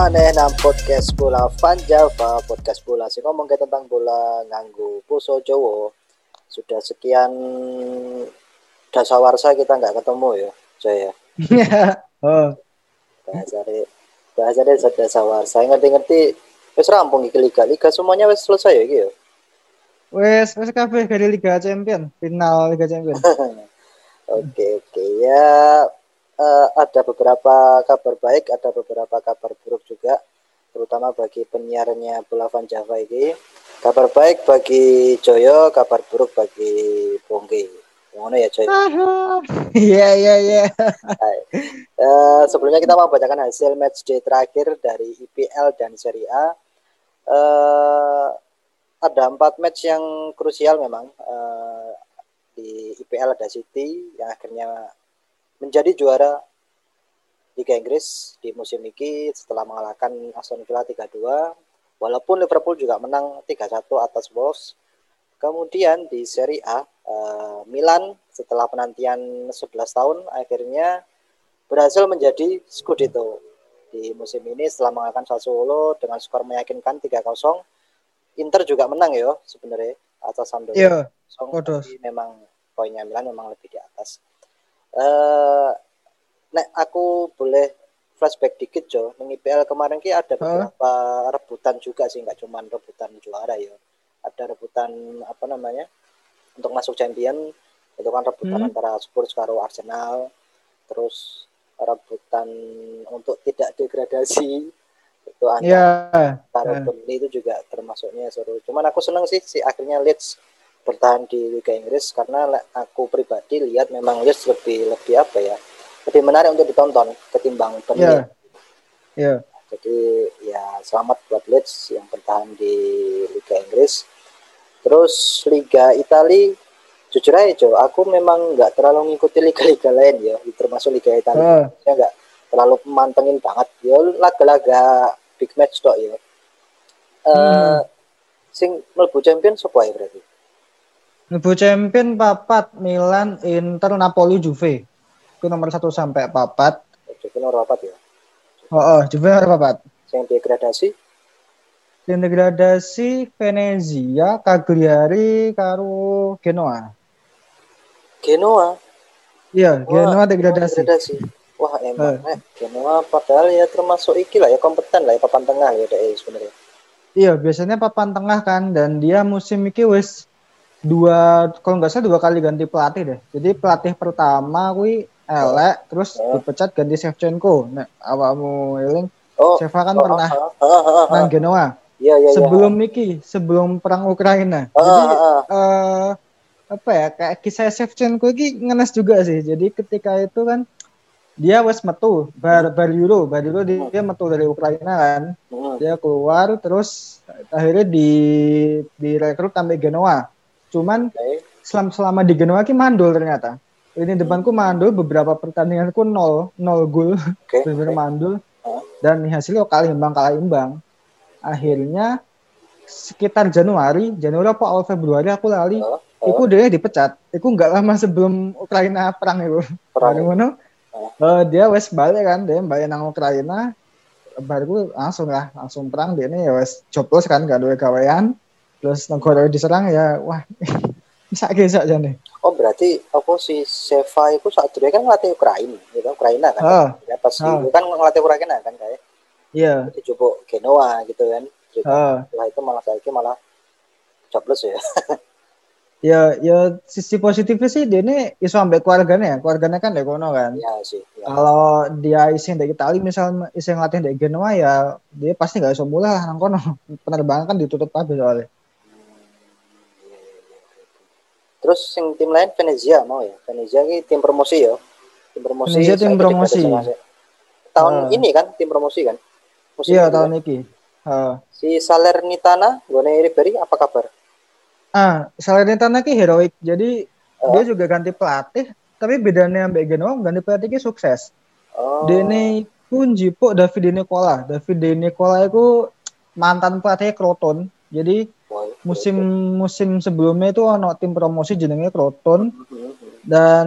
Mana nang podcast bola Van Java podcast bola sih ngomong ke tentang bola nganggu puso Jowo sudah sekian dasawarsa kita nggak ketemu ya Jaya? Oh. bahasanya bahasanya dasawarsa ngerti-ngerti wis rampung iki liga. Liga semuanya wis selesai ya gitu wes wes kabeh dari Liga Champion final Liga Champion. Oke oke. Ya uh, ada beberapa kabar baik, ada beberapa kabar buruk juga, terutama bagi penyiarnya Bulavan Java ini. Kabar baik bagi Joyo, kabar buruk bagi Bongge. Ngono ya Joyo. Iya iya iya. Eh, sebelumnya kita mau bacakan hasil match day terakhir dari IPL dan Serie A. Uh, ada empat match yang krusial memang. Uh, di IPL ada City yang akhirnya menjadi juara Liga Inggris di musim ini setelah mengalahkan Aston Villa 3-2 walaupun Liverpool juga menang 3-1 atas Wolves kemudian di Serie A uh, Milan setelah penantian 11 tahun akhirnya berhasil menjadi Scudetto di musim ini setelah mengalahkan Sassuolo dengan skor meyakinkan 3-0 Inter juga menang ya sebenarnya atas Sampdoria. Iya. memang poinnya Milan memang lebih di atas uh, nek aku boleh flashback dikit Jo, nang IPL kemarin ki ada beberapa huh? rebutan juga sih, nggak cuma rebutan juara ya. Ada rebutan apa namanya? Untuk masuk champion itu kan rebutan hmm. antara Spurs karo Arsenal. Terus rebutan untuk tidak degradasi itu antara yeah. karo yeah. itu juga termasuknya seru. Cuman aku seneng sih si akhirnya Leeds bertahan di Liga Inggris karena aku pribadi lihat memang Leeds lebih lebih apa ya lebih menarik untuk ditonton ketimbang Burnley. Yeah. Yeah. Jadi ya selamat buat Leeds yang bertahan di Liga Inggris. Terus Liga Italia jujur aja Jo, aku memang nggak terlalu ngikuti liga-liga lain ya, termasuk Liga Italia. Uh. Saya nggak terlalu mantengin banget. Ya laga-laga big match tok ya. Uh, hmm. sing melbu champion siapa ya berarti? Ibu champion papat Milan, Inter, Napoli, Juve. Itu nomor satu sampai papat. Juve nomor papat ya. Oh, oh Juve nomor papat. Yang degradasi? Yang degradasi Venezia, Cagliari, karo Genoa. Genoa. Iya, Genoa degradasi. degradasi. Wah emang eh, Genoa padahal ya termasuk iki lah ya kompeten lah ya papan tengah ya deh sebenarnya. Iya, biasanya papan tengah kan dan dia musim iki wis dua kalau nggak salah dua kali ganti pelatih deh. Jadi pelatih pertama kui elek terus oh. dipecat ganti Shevchenko. Nah, awakmu eling oh. Sheva kan oh, pernah oh, oh, oh, nang Genoa. Iya, iya, sebelum ya. Niki, sebelum perang Ukraina. Oh, Jadi oh, Uh, apa ya kayak kisah Shevchenko ini ngenes juga sih. Jadi ketika itu kan dia wes metu bar bar Euro, bar Euro dia, dia metu dari Ukraina kan. Dia keluar terus akhirnya di direkrut sampai Genoa Cuman okay. selama selama di Genoa ki mandul ternyata. Ini depanku mandul beberapa pertandinganku nol nol gol okay. benar okay. mandul dan hasilnya kali imbang kalah imbang. Akhirnya sekitar Januari, Januari apa awal Februari aku lali. Uh, uh. Iku dia dipecat. Iku nggak lama sebelum Ukraina perang itu. Perang. Mana? Uh, dia wes balik kan, dia balik nang Ukraina. Baru langsung lah, langsung perang dia ini ya wes jobless kan, gak ada gawean terus negara diserang ya wah bisa saja aja nih oh berarti aku si Seva itu saat itu kan ngelatih Ukraina gitu Ukraina kan oh. ya pas oh. kan ngelatih Ukraina kan kayak iya yeah. coba Genoa gitu kan oh. setelah itu malah kayak malah jobless ya ya ya sisi positifnya sih dia ini isu ambek keluarganya ya keluarganya kan dari kono kan ya sih ya. kalau dia isi dari Itali misal isi ngelatih dari Genoa ya dia pasti nggak bisa mulai lah nang kono penerbangan kan ditutup habis soalnya Terus yang tim lain Venezia mau ya. Venezia ini tim promosi ya. Tim promosi. Venezia tim promosi. Tahun uh. ini kan tim promosi kan? Musim iya tahun ini. Uh. Si Salernitana, gue Ribery apa kabar? Ah, Salernitana ki heroik. Jadi uh. dia juga ganti pelatih, tapi bedanya Mbak Genoa ganti pelatih sukses. Oh. Dene pun jipo David Nicola. David Nicola itu mantan pelatih Kroton. Jadi musim musim sebelumnya itu ono tim promosi jenenge Kroton dan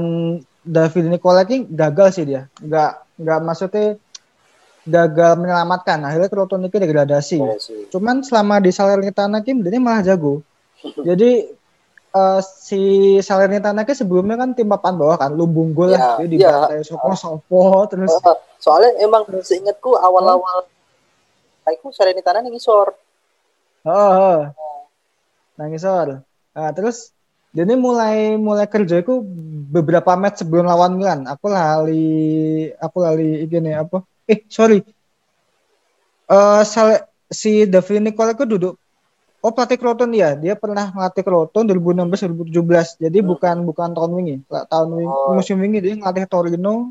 David Nicola ini gagal sih dia. Nggak nggak maksudnya gagal menyelamatkan. Akhirnya Crotone itu degradasi. Cuman selama di Salernitana Kim dia malah jago. Jadi uh, si Salernitana ke sebelumnya kan tim papan bawah kan. Lumbung gol ya, lah dia di ya. sopo sopo terus. Soalnya emang seingatku awal-awal aku Salernitana nih ngisor oh, oh. nah ngisor nah, terus ini mulai mulai kerja itu beberapa match sebelum lawan Milan aku lali aku lali ini apa? Eh sorry. Uh, si David Nicole itu duduk oh pelatih Kroton ya dia pernah ngelatih Kroton 2016 2017 jadi hmm. bukan bukan tahun ini tahun oh. musim ini dia ngelatih Torino.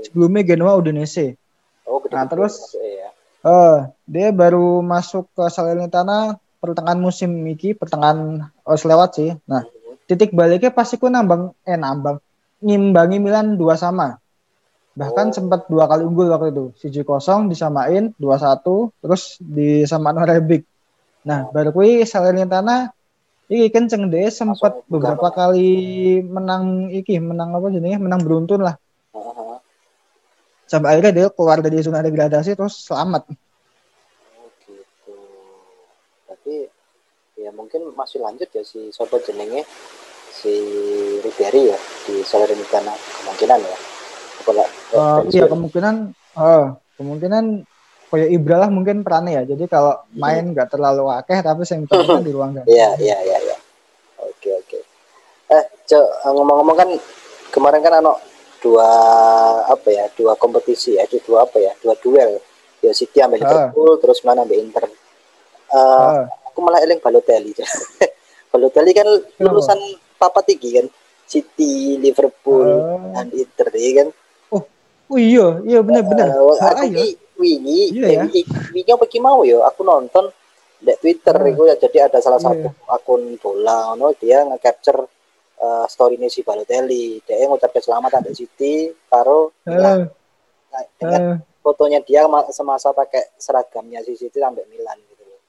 Sebelumnya Genoa Udinese. Oh, nah terus ya. Uh, dia baru masuk ke Salernitana pertengahan musim ini pertengahan harus lewat sih. Nah titik baliknya pasti ku nambang eh nambang. Ngimbangi Milan dua sama. Bahkan oh. sempat dua kali unggul waktu itu. Siji kosong disamain dua satu terus disamain Rebik nah oh. baru kui Salernitana iki kenceng deh sempat beberapa kali menang iki menang apa jenisnya menang beruntun lah. Sampai akhirnya dia keluar dari zona degradasi terus selamat. Oh, gitu tapi ya mungkin masih lanjut ya si sobat jenenge si Ribery ya di Salernitana kemungkinan ya? Uh, iya kemungkinan uh, kemungkinan kayak Ibra lah mungkin perannya ya. Jadi kalau main nggak terlalu akeh tapi yang penting di ruang ganti iya iya iya ya. oke oke. Eh cok ngomong-ngomong kan kemarin kan anak dua apa ya dua kompetisi ya dua apa ya dua duel ya City ambil Liverpool uh. terus mana ambil Inter uh, uh. aku malah eling Balotelli Balotelli kan lulusan papa tinggi kan City Liverpool uh. dan Inter ya kan Oh iya, iya benar-benar. Uh, aku ki wingi, iya, ya? wingi apa mau ya? Aku nonton di Twitter uh, itu ya jadi ada salah iya. satu akun bola no dia nge-capture uh, story ini si Balotelli. Dia ngucapin selamat ada City karo uh, nah, dengan uh, fotonya dia semasa pakai seragamnya si City sampai Milan gitu. Loh.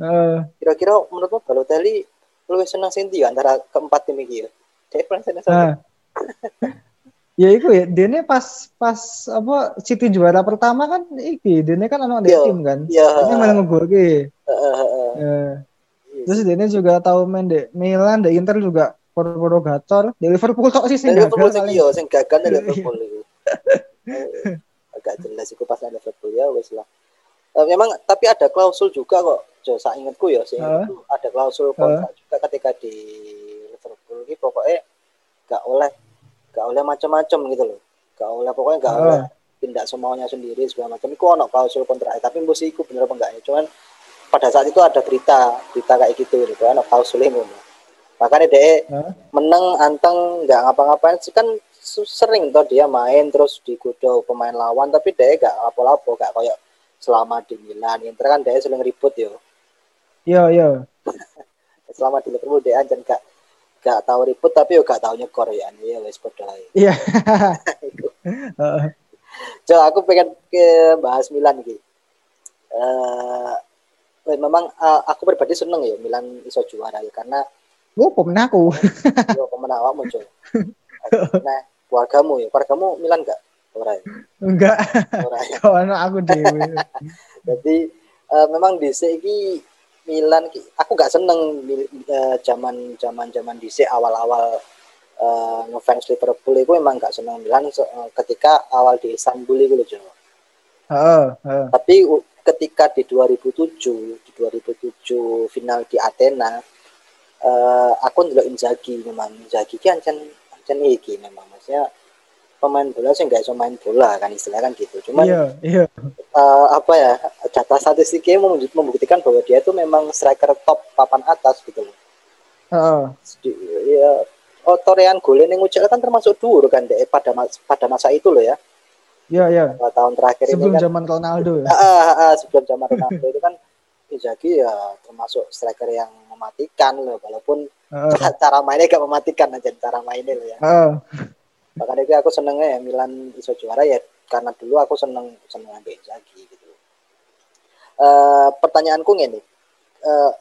Uh, Kira-kira menurutmu Balotelli lebih senang City antara keempat tim ini ya? Dia paling senang uh, ya itu ya dia pas pas apa City juara pertama kan iki dia kan anak dari tim kan? Iya. Ini malah ngegol ki ya. terus dia juga tahu main di Milan di Inter juga poro-poro gacor di Liverpool kok sih sing Liverpool sing iya sing gagal di Liverpool itu. Agak jelas itu pas Liverpool ya wes lah. Uh, memang tapi ada klausul juga kok Jo saya ingatku ya sih uh, ada klausul kontrak uh, juga ketika di Liverpool ini pokoknya gak oleh gak oleh macam-macam gitu loh. Gak oleh pokoknya gak oleh tindak semuanya sendiri segala macam itu ono klausul kontrak tapi mbok iku bener apa enggak ya? Cuman pada saat itu ada berita berita kayak gitu gitu. Ono klausul ini makanya dia huh? menang anteng nggak ngapa-ngapain. Kan sering tuh dia main terus digoda pemain lawan tapi dia gak lapo-lapo gak kayak selama di Milan. Inter kan dia sering ribut yo. Iya iya. Selama di Liverpool dia anjir gak gak tahu ribut tapi yo gak tahu nyekor ya. Ya wes iya. Coba aku pengen ke bahas Milan gitu uh, memang uh, aku pribadi seneng ya Milan iso juara ya karena Oh, pemenang aku. Yo, pemenang awakmu, Cok. Nah, keluargamu ya, keluargamu Milan gak? Ora ya? Enggak. Ora. Kalau aku dewe. Jadi uh, memang di sini Milan aku gak seneng uh, zaman zaman zaman DC awal-awal uh, ngefans Liverpool itu emang gak seneng Milan uh, ketika awal di Istanbul itu loh uh, uh. tapi ketika di 2007 di 2007 final di Athena uh, aku ndelok Inzaghi memang Inzaghi kan ancen ancen iki memang maksudnya pemain bola sih nggak cuma main bola kan istilah kan gitu cuman iya, iya. Uh, apa ya data statistiknya membuktikan bahwa dia itu memang striker top papan atas gitu loh uh. ya oh Torean Golen yang ucap kan termasuk dur kan deh pada mas, pada masa itu loh ya Iya, iya. tahun terakhir sebelum ini kan, zaman Ronaldo ya. Uh, uh, uh, sebelum zaman Ronaldo itu kan Inzaghi ya termasuk striker yang mematikan loh walaupun uh. cara mainnya gak mematikan aja cara mainnya loh ya. Uh makanya itu aku senengnya ya Milan iso juara ya karena dulu aku seneng seneng ambil lagi gitu uh, pertanyaanku ini uh,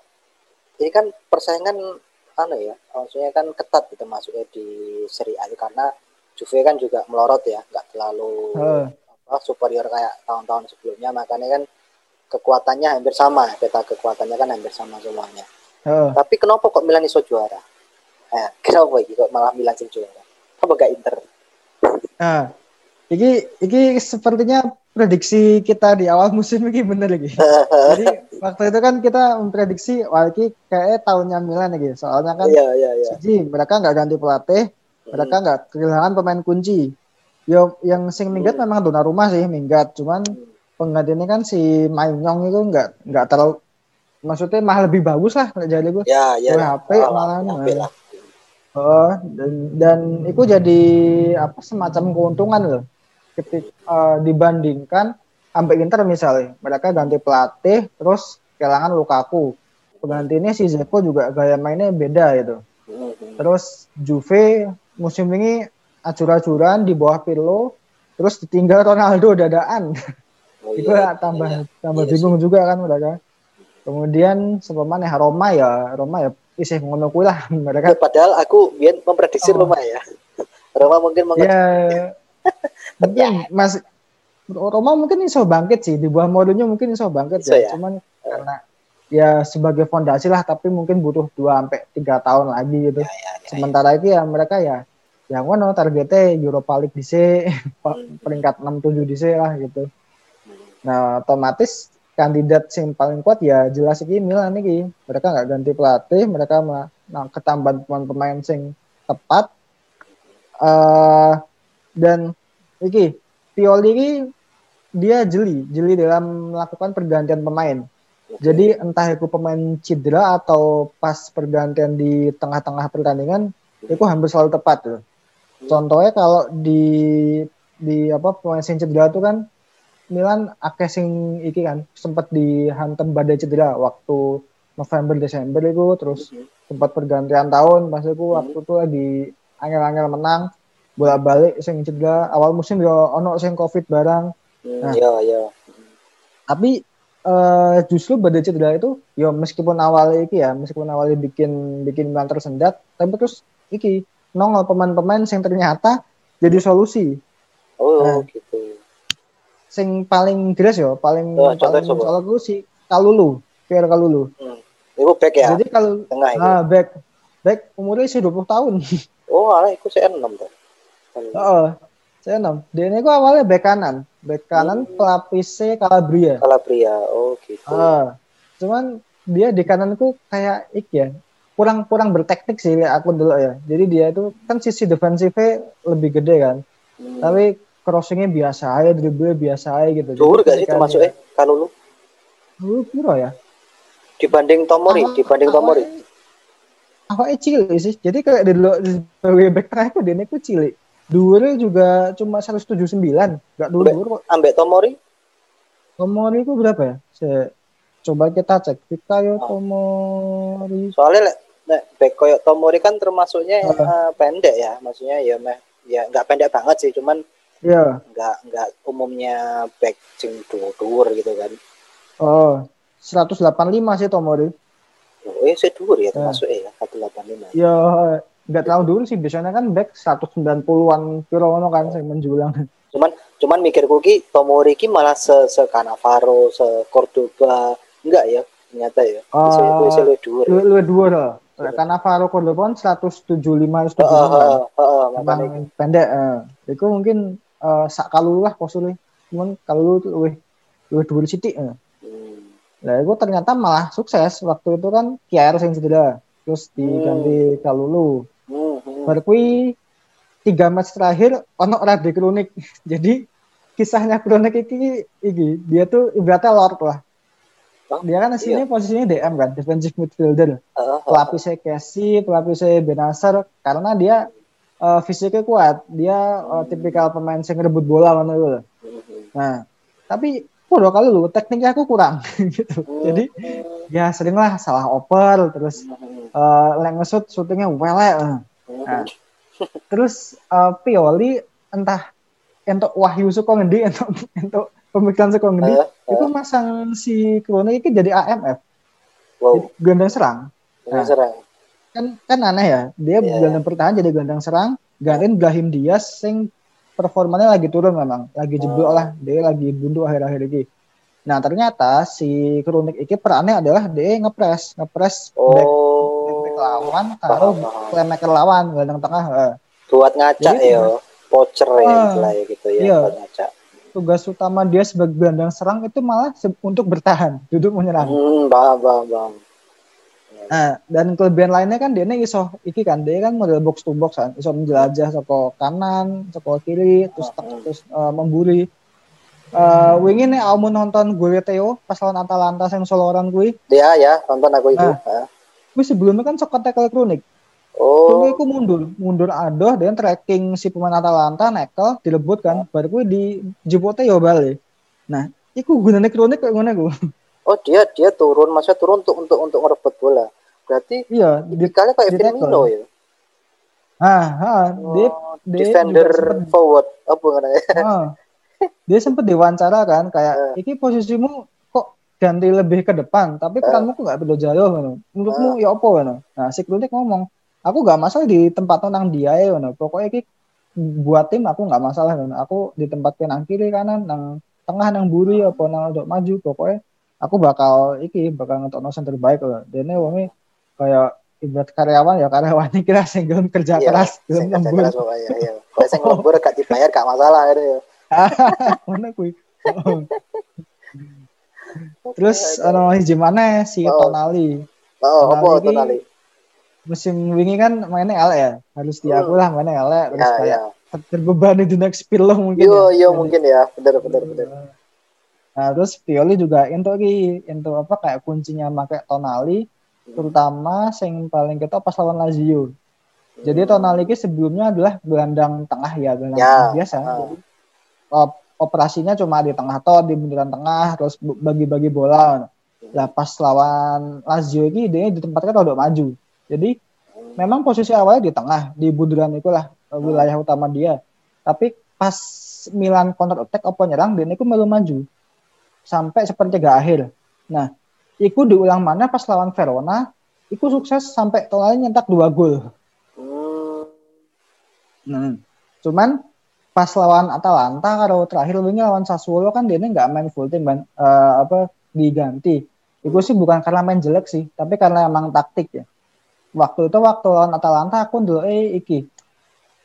ini kan persaingan anu ya maksudnya kan ketat gitu masuknya di Serie A karena Juve kan juga melorot ya nggak terlalu uh. apa superior kayak tahun-tahun sebelumnya makanya kan kekuatannya hampir sama peta kekuatannya kan hampir sama semuanya uh. tapi kenapa kok Milan iso juara eh, kenapa iki kok malah Milan sing juara apa gak Inter nah iki iki sepertinya prediksi kita di awal musim ini bener lagi. Jadi waktu itu kan kita memprediksi wah ini kayak tahunnya Milan lagi. Soalnya kan iya, iya, iya. Siji, mereka nggak ganti pelatih, mereka nggak kehilangan pemain kunci. Yo yang sing minggat hmm. memang rumah sih minggat, cuman penggantinya kan si Mainyong itu nggak nggak terlalu maksudnya malah lebih bagus lah jadi gue. Ya, ya. HP malah. Oh, dan, dan itu jadi apa semacam keuntungan loh ketika uh, dibandingkan sampai Inter misalnya mereka ganti pelatih terus kehilangan Lukaku penggantinya si Zeko juga gaya mainnya beda gitu terus Juve musim ini acur-acuran di bawah Pirlo terus ditinggal Ronaldo dadaan oh, itu iya. tambah iya. tambah iya, bingung juga kan mereka kemudian sebelumnya Roma ya Roma ya isih ngono lah mereka ya, padahal aku biar memprediksi oh. Roma ya Roma mungkin mengerti ya, mungkin masih Roma mungkin iso bangkit sih di bawah modulnya mungkin iso bangkit iso ya. ya. Cuman uh. karena ya sebagai fondasi lah tapi mungkin butuh 2 sampai tiga tahun lagi gitu. Ya, ya, ya, Sementara ya. itu ya mereka ya yang ngono targetnya Europa League DC hmm. peringkat 6 7 DC lah gitu. Nah, otomatis kandidat yang paling kuat ya jelas ini Milan nih mereka nggak ganti pelatih mereka nah, ketambahan pemain-pemain sing tepat uh, dan iki Pioli ini dia jeli, jeli dalam melakukan pergantian pemain. Jadi entah itu pemain cedera atau pas pergantian di tengah-tengah pertandingan itu hampir selalu tepat tuh. Contohnya kalau di di apa pemain sing cedera itu kan Milan akeh sing iki kan sempat dihantam badai cedera waktu November Desember itu terus sempat pergantian tahun pas itu waktu itu lagi angel-angel menang bolak-balik sing cedera. Awal musim yo ono sing covid barang nah. Iya iya. Tapi uh, justru badai cedera itu yo meskipun awalnya iki ya meskipun awalnya bikin bikin Milan tersendat tapi terus iki nongol pemain-pemain sing ternyata jadi solusi. Oh nah, gitu sing paling jelas yo paling oh, paling soal gue sih Kalulu Pierre Kalulu hmm. itu back ya jadi kalau nah, back back umurnya sih 20 tahun oh alah itu sih enam tuh Oh, saya enam. Dia ini awalnya bek kanan, bek kanan hmm. pelapisnya Calabria. Calabria, oh gitu. Uh, cuman dia di kananku kayak ik ya, kurang kurang berteknik sih aku dulu ya. Jadi dia itu kan sisi defensifnya lebih gede kan, hmm. tapi crossingnya biasa aja, dribble biasa aja gitu. Jujur gak sih termasuk eh kalau lu? Lu piro ya? Dibanding Tomori, awal, dibanding Tomori. Awalnya cilik sih, jadi kayak di dulu di back terakhir dia ini cilik Dure juga cuma 179, enggak dulu dulu kok. Ambek Tomori? Tomori itu berapa ya? Saya coba kita cek. Kita yo oh. Tomori. Soalnya lek nek back Tomori kan termasuknya uh. Uh, pendek ya, maksudnya ya meh ya nggak pendek banget sih, cuman ya nggak nggak umumnya back sing dur gitu kan. Oh, 185 sih Tomori. Oh, eh, saya dur ya termasuk ya, 185. Ya, nggak terlalu dulu sih biasanya kan back 190-an kilo kan saya menjulang cuman cuman mikir ki Tomori ki malah se se Cannavaro se Cordoba enggak ya ternyata ya bisa uh, bisa lu dua lu lu dua loh Cannavaro Cordoba kan 175 175 uh, uh, uh, uh, pendek uh. itu mungkin uh, sak kalu lah posisi cuman kalau lu lebih lebih dua sitik uh. hmm. Nah, itu ternyata malah sukses waktu itu kan Kier yang cedera terus diganti hmm. Kalulu Hmm. Baru kui tiga match terakhir ono rada kronik. Jadi kisahnya kronik ini iki dia tuh ibaratnya lord lah. Dia kan sini iya. posisinya DM kan, defensive midfielder. Uh, uh, pelapisnya Casey, pelapisnya Benasser karena dia uh, fisiknya kuat. Dia uh, tipikal pemain yang ngerebut bola mana dulu. Nah, tapi udah kali lu tekniknya aku kurang gitu. Jadi ya seringlah salah oper terus uh, leng ngesut syutingnya wele. Nah, terus uh, Pioli entah untuk Wahyu suka ngendi untuk untuk pemikiran suka ngendi uh, uh. itu masang si Krone itu jadi AMF. Wow. Jadi gelandang serang. Nah, serang. Kan kan aneh ya. Dia yeah. gelandang pertahanan jadi gelandang serang, gantiin Brahim Diaz sing performanya lagi turun memang, lagi jebol lah, dia lagi buntu akhir-akhir ini. Nah ternyata si Kronik iki perannya adalah dia ngepres, ngepres oh. back, back lawan atau playmaker lawan gelandang tengah. Buat ngaca ya, pocher uh, ya, ya gitu ya, iya. buat ngaca. Tugas utama dia sebagai gelandang serang itu malah untuk bertahan, duduk menyerang. Hmm, bang, bang, bang. Nah, dan kelebihan lainnya kan dia iso iki kan dia kan model box to box kan, iso menjelajah soko kanan, soko kiri, terus uh, terus uh, membuli Uh, wingi nih aku nonton gue Theo pas lawan Atalanta yang solo orang gue. Iya ya, nonton aku itu. Nah, gue sebelumnya kan sok tackle kronik. Oh. Gue mundur, mundur adoh dan tracking si pemain Atalanta nekel dilebut kan, baru gue di jebote yo balik. Nah, iku gunanya kronik kayak gimana gue? Oh dia dia turun, masa turun untuk untuk untuk merebut bola. Berarti iya, di kali kayak Firmino ya. Ah, ah, oh, dia, defender dia forward apa namanya? Ah, dia sempat diwawancara kan kayak uh. iki posisimu kok ganti lebih ke depan tapi peranmu kok nggak perlu jauh kan menurutmu uh. ya apa kan nah si Klunik ngomong aku nggak masalah di tempat nang dia ya kan pokoknya iki buat tim aku nggak masalah kan aku di tempat nang kiri kanan nang tengah nang buri apa nang untuk maju pokoknya aku bakal iki bakal ngetok nosen terbaik loh dan ini wongi kayak ibarat karyawan ya karyawan ini kira sing kerja iya, keras gelem lembur ya, ya. kalau sing lembur gak dibayar gak masalah gitu ya. Mana kuy terus ono hiji mana si oh. Tonali. Oh apa Tonali musim wingi kan mainnya elek ya? Harus diaku lah mainnya elek terus ya, kayak ya. terbebani di next Pirlo mungkin yo ya. yo mungkin ya. Benar benar benar nah terus Pioli juga itu lagi itu apa kayak kuncinya pakai Tonali hmm. terutama yang paling kita pas lawan Lazio jadi hmm. Tonali ini sebelumnya adalah gelandang tengah ya gelandang ya. biasa uh. jadi operasinya cuma di tengah atau di bundaran tengah terus bagi-bagi bola lah pas lawan Lazio ini dia ditempatkan rada maju jadi memang posisi awalnya di tengah di bundaran itulah eh, wilayah utama dia tapi pas Milan counter attack apa nyerang dia itu malu maju sampai sepertiga akhir nah itu diulang mana pas lawan Verona itu sukses sampai tolanya nyetak dua gol hmm. nah, cuman pas lawan Atalanta kalau terakhir lebihnya lawan Sassuolo kan dia nggak main full tim ban, uh, apa diganti itu sih bukan karena main jelek sih tapi karena emang taktik ya waktu itu waktu lawan Atalanta aku dulu eh iki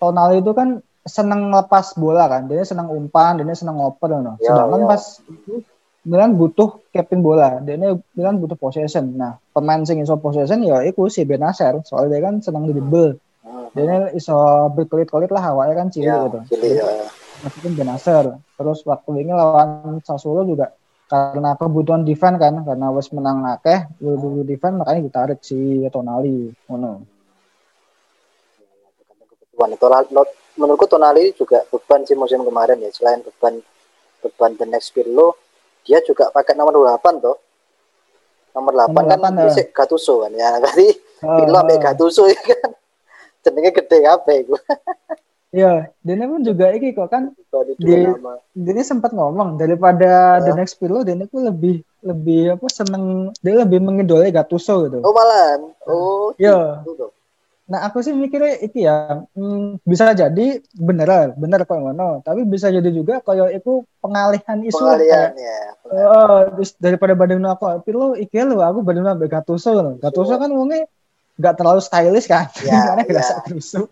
Tonali itu kan seneng lepas bola kan dia seneng umpan dia seneng ngoper no. Ya, sedangkan ya. pas itu Milan butuh captain bola. Dia Milan butuh possession. Nah pemain sing iso possession ya itu si Benacer soalnya dia kan seneng dribble. Dia iso berkelit-kelit lah awalnya kan cilik ya, gitu. cilik, ya. meskipun Benacer terus waktu ini lawan Sassuolo juga karena kebutuhan defense kan karena wes menang akeh dulu defense makanya ditarik si Tonali ngono. Kebutuhan. Itu menurutku Tonali juga beban sih musim kemarin ya selain beban beban the next Pirlo dia juga pakai nomor 8 tuh nomor 8 nomor kan 8, bisa ya. Gattuso kan ya berarti oh, Pirlo sampai oh. Gattuso ya kan jenenge gede apa iku Iya, Dene pun juga iki kok kan di Dene sempat ngomong daripada uh. the next Pirlo Dene tuh lebih lebih apa seneng dia lebih mengidolai Gattuso gitu. Oh malah. Oh. Iya. Gitu. Nah aku sih mikirnya itu ya hmm, bisa jadi beneran bener kok ngono. Tapi bisa jadi juga kayak itu pengalihan isu pengalihan ya oh, terus daripada banding aku Pirlo iki lo aku banding ambek Gattuso Gattuso kan ngomongnya nggak terlalu stylish kan? Ya, karena ya.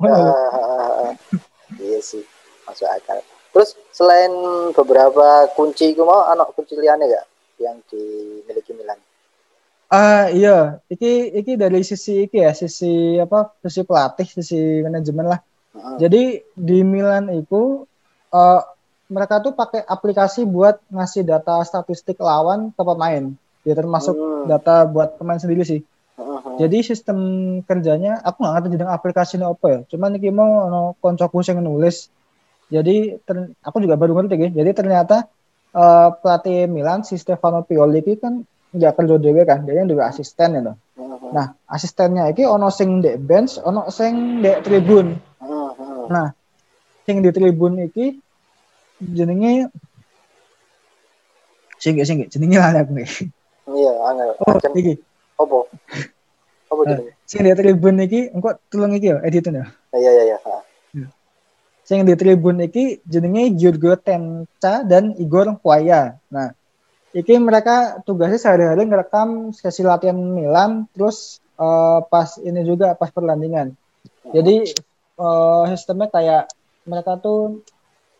uh, iya sih masuk akal. Terus selain beberapa kunci itu mau anak kunci liane gak? Yang dimiliki Milan Ah uh, iya, iki iki dari sisi iki ya, sisi apa? Sisi pelatih, sisi manajemen lah. Uh. Jadi di Milan itu uh, mereka tuh pakai aplikasi buat ngasih data statistik lawan ke pemain. Ya termasuk hmm. data buat pemain sendiri sih. Jadi sistem kerjanya aku nggak ngerti jeneng aplikasi ini apa ya. Cuman ini mau no koncoku yang nulis. Jadi ter, aku juga baru ngerti ya. Jadi ternyata uh, pelatih Milan si Stefano Pioli kan nggak kerja dewe kan, dia juga asisten ya. Uh-huh. Nah, asistennya ini ono sing di bench, ono sing di tribun. Nah, sing di tribun ini jenenge sing sing jenenge lah aku nih. Iya, angel. Oh, iki. Apa? Apa jenenge? Sing di tribun iki engko tulung iki ya editan ya. Iya iya iya. sing di tribun iki jenenge Giorgio Tenca dan Igor Puaya. Nah, iki mereka tugasnya sehari-hari ngerekam sesi latihan Milan terus uh, pas ini juga pas pertandingan. Jadi uh, sistemnya kayak mereka tuh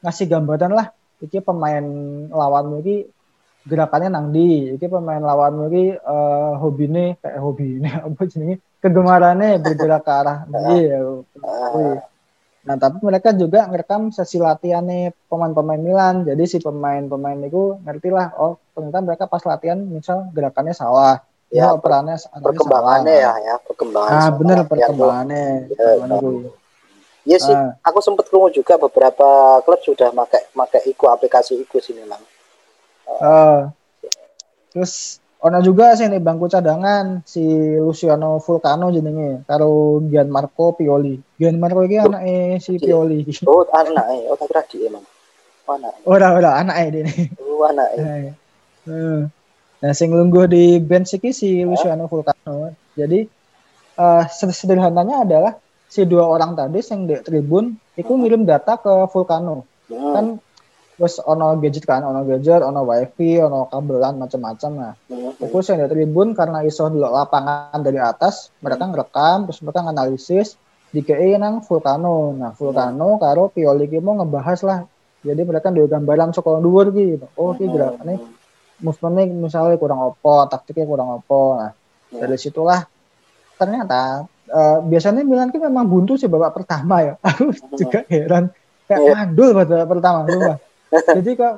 ngasih gambaran lah. Iki pemain lawan iki gerakannya nang di iki pemain lawan iki uh, hobine kayak hobi ini apa jenenge? Kegemarannya bergerak ke arah di ya. Nah, tapi mereka juga ngerekam sesi latihan nih pemain-pemain Milan. Jadi si pemain-pemain itu ngerti lah, oh ternyata mereka pas latihan misal gerakannya salah. Ya, oh, perannya perkembangannya salah. ya, ya, perkembangan. Ah, bener perkembangannya. Ya, Iya sih, ah. aku sempat ketemu juga beberapa klub sudah pakai pakai iku aplikasi iku sini lang. Uh, terus ono juga sih nih bangku cadangan si Luciano Vulcano jenenge karo Gianmarco Pioli. Gianmarco iki anake si Pioli. Oh, anake. Oh, tak kira dia emang. Oh, anake. Ora, ora, anake dene. Oh, anake. Heeh. Nah, sing lungguh di bench iki si Luciano Vulcano. Jadi uh, sederhananya adalah si dua orang tadi yang di tribun itu ngirim data ke Vulcano. Hmm. Kan terus ono gadget kan ono gadget ono wifi ono kabelan macam-macam. Nah mm-hmm. itu saya dari tribun karena iso dulu lapangan dari atas mereka mm-hmm. ngerekam terus mereka nganalisis di KI nang Vulcano. Nah Vulcano mm-hmm. karo Pioli mau ngebahas lah. Jadi mereka di gambaran sekolah dua gitu oh ki gerakannya movementnya misalnya kurang opo taktiknya kurang opo nah dari situlah ternyata uh, biasanya Milan kan memang buntu sih babak pertama ya. Aku juga heran. Kayak yeah. mandul pada pertama rumah jadi kok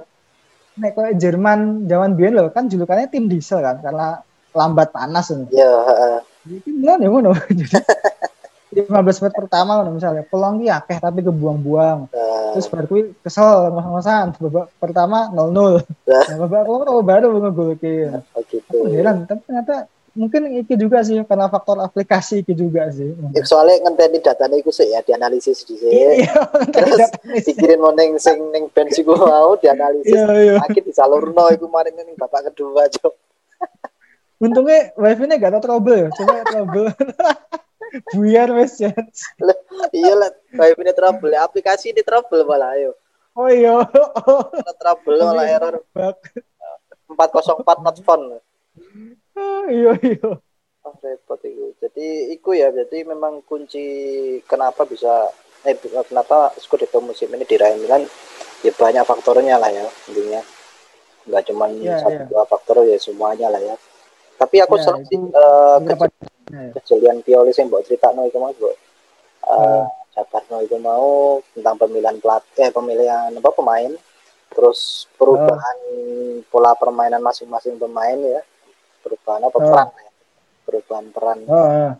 nek kok Jerman zaman biyen loh kan julukannya tim diesel kan karena lambat panas ini. Iya, heeh. Milan ya ngono. Jadi 15 menit pertama kan misalnya peluang ki akeh tapi kebuang-buang. Uh. Terus baru kuwi kesel ngos-ngosan babak pertama 0-0. Uh. Nah, babak kedua baru ngegol ki. Oh, gitu. Heran tapi ternyata mungkin itu juga sih karena faktor aplikasi itu juga sih. Ya, soalnya ngenteni datanya itu sih ya dianalisis di sini. Iya, Terus dikirim mau neng sing neng bench iku mau dianalisis. Iya, iya. Akhir disalurno iku maring ning bapak kedua aja. Untungnya wifi-nya gak ada trouble ya, cuma trouble. Buyar wes ya. Iya lah, wifi-nya trouble, aplikasi ini trouble malah ayo. Oh iya. trouble malah error. 404 not phone iya iya. Oh, repot itu. Jadi itu ya jadi memang kunci kenapa bisa eh kenapa Scudetto musim ini diraih. Milan ya banyak faktornya lah ya intinya. Nggak cuma yeah, satu yeah. dua faktor ya semuanya lah ya. Tapi aku yeah, selalu sih uh, kejelian Pioli yang buat cerita no itu mau buat uh, no itu mau tentang pemilihan pelatih eh, pemilihan apa pemain. Terus perubahan uh. pola permainan masing-masing pemain ya perubahan apa peran ya. Perubahan peran. Uh,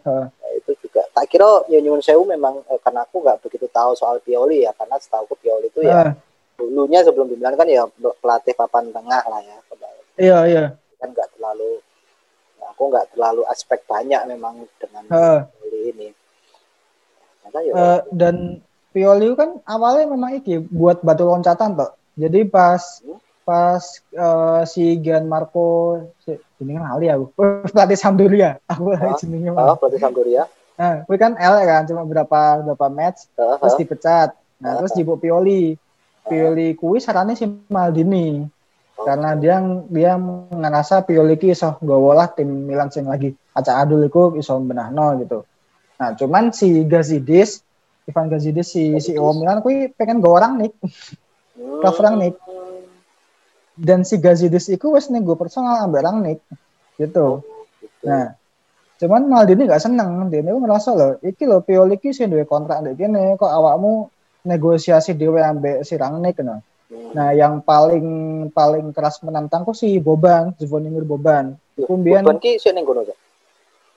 uh. Nah, itu juga. Tak kira ya nyuwun sewu memang eh, karena aku nggak begitu tahu soal Pioli ya karena setahu aku Pioli itu ya dulunya sebelum dibilang kan ya pelatih papan tengah lah ya iya iya. Kan nggak terlalu aku nggak terlalu aspek banyak memang dengan uh. Pioli ini. Ya, uh, dan Pioli kan awalnya memang iki buat batu loncatan toh jadi pas hmm? pas uh, si Gian Marco si, ini kan Ali aku pelatih Sampdoria. Aku lagi jenengnya oh, pelatih Sampdoria? Nah gue kan L kan cuma berapa berapa match uh, -huh. terus dipecat. Nah uh, terus dibawa Pioli. Pioli kui sarannya si Maldini. Oh. karena dia dia ngerasa Pioli ki iso lah tim Milan sing lagi acak adul iku iso benahno gitu. Nah cuman si Gazidis Ivan Gazidis si si Milan kui pengen gue orang nih hmm. orang nih dan si Gazidis itu wes nego personal ambil nih gitu. Nah, cuman Maldini gak seneng, dia nih ngerasa loh, iki lo Pioli iki sih dua kontrak deh gini, kok awakmu negosiasi dewe ambek si Rangnick nah. Nah, yang paling paling keras menantang kok si Boban, Zvonimir Boban. Kemudian Boban ki sih ning kono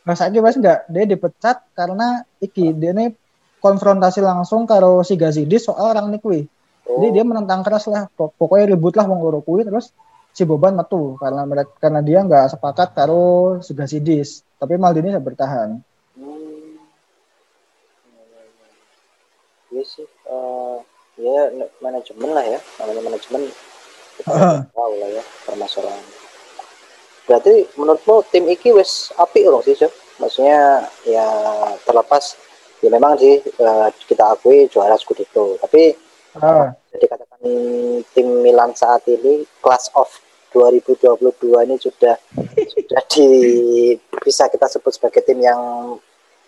Mas aja mas enggak, dia dipecat karena iki dia nih konfrontasi langsung karo si Gazidis soal Rangnick kuwi. Jadi dia menentang keras lah, pokoknya ribut lah wong loro kuwi terus si Boban metu karena mereka karena dia nggak sepakat karo Sugasidis. Tapi Maldini bisa bertahan. Hmm. Iya sih, uh, ya manajemen lah ya, namanya manajemen kita tahu lah ya permasalahan. Berarti menurutmu tim iki wes api loh sih, Maksudnya ya terlepas ya memang sih uh, kita akui juara Scudetto tapi uh. jadi katakan tim Milan saat ini class of 2022 ini sudah sudah di bisa kita sebut sebagai tim yang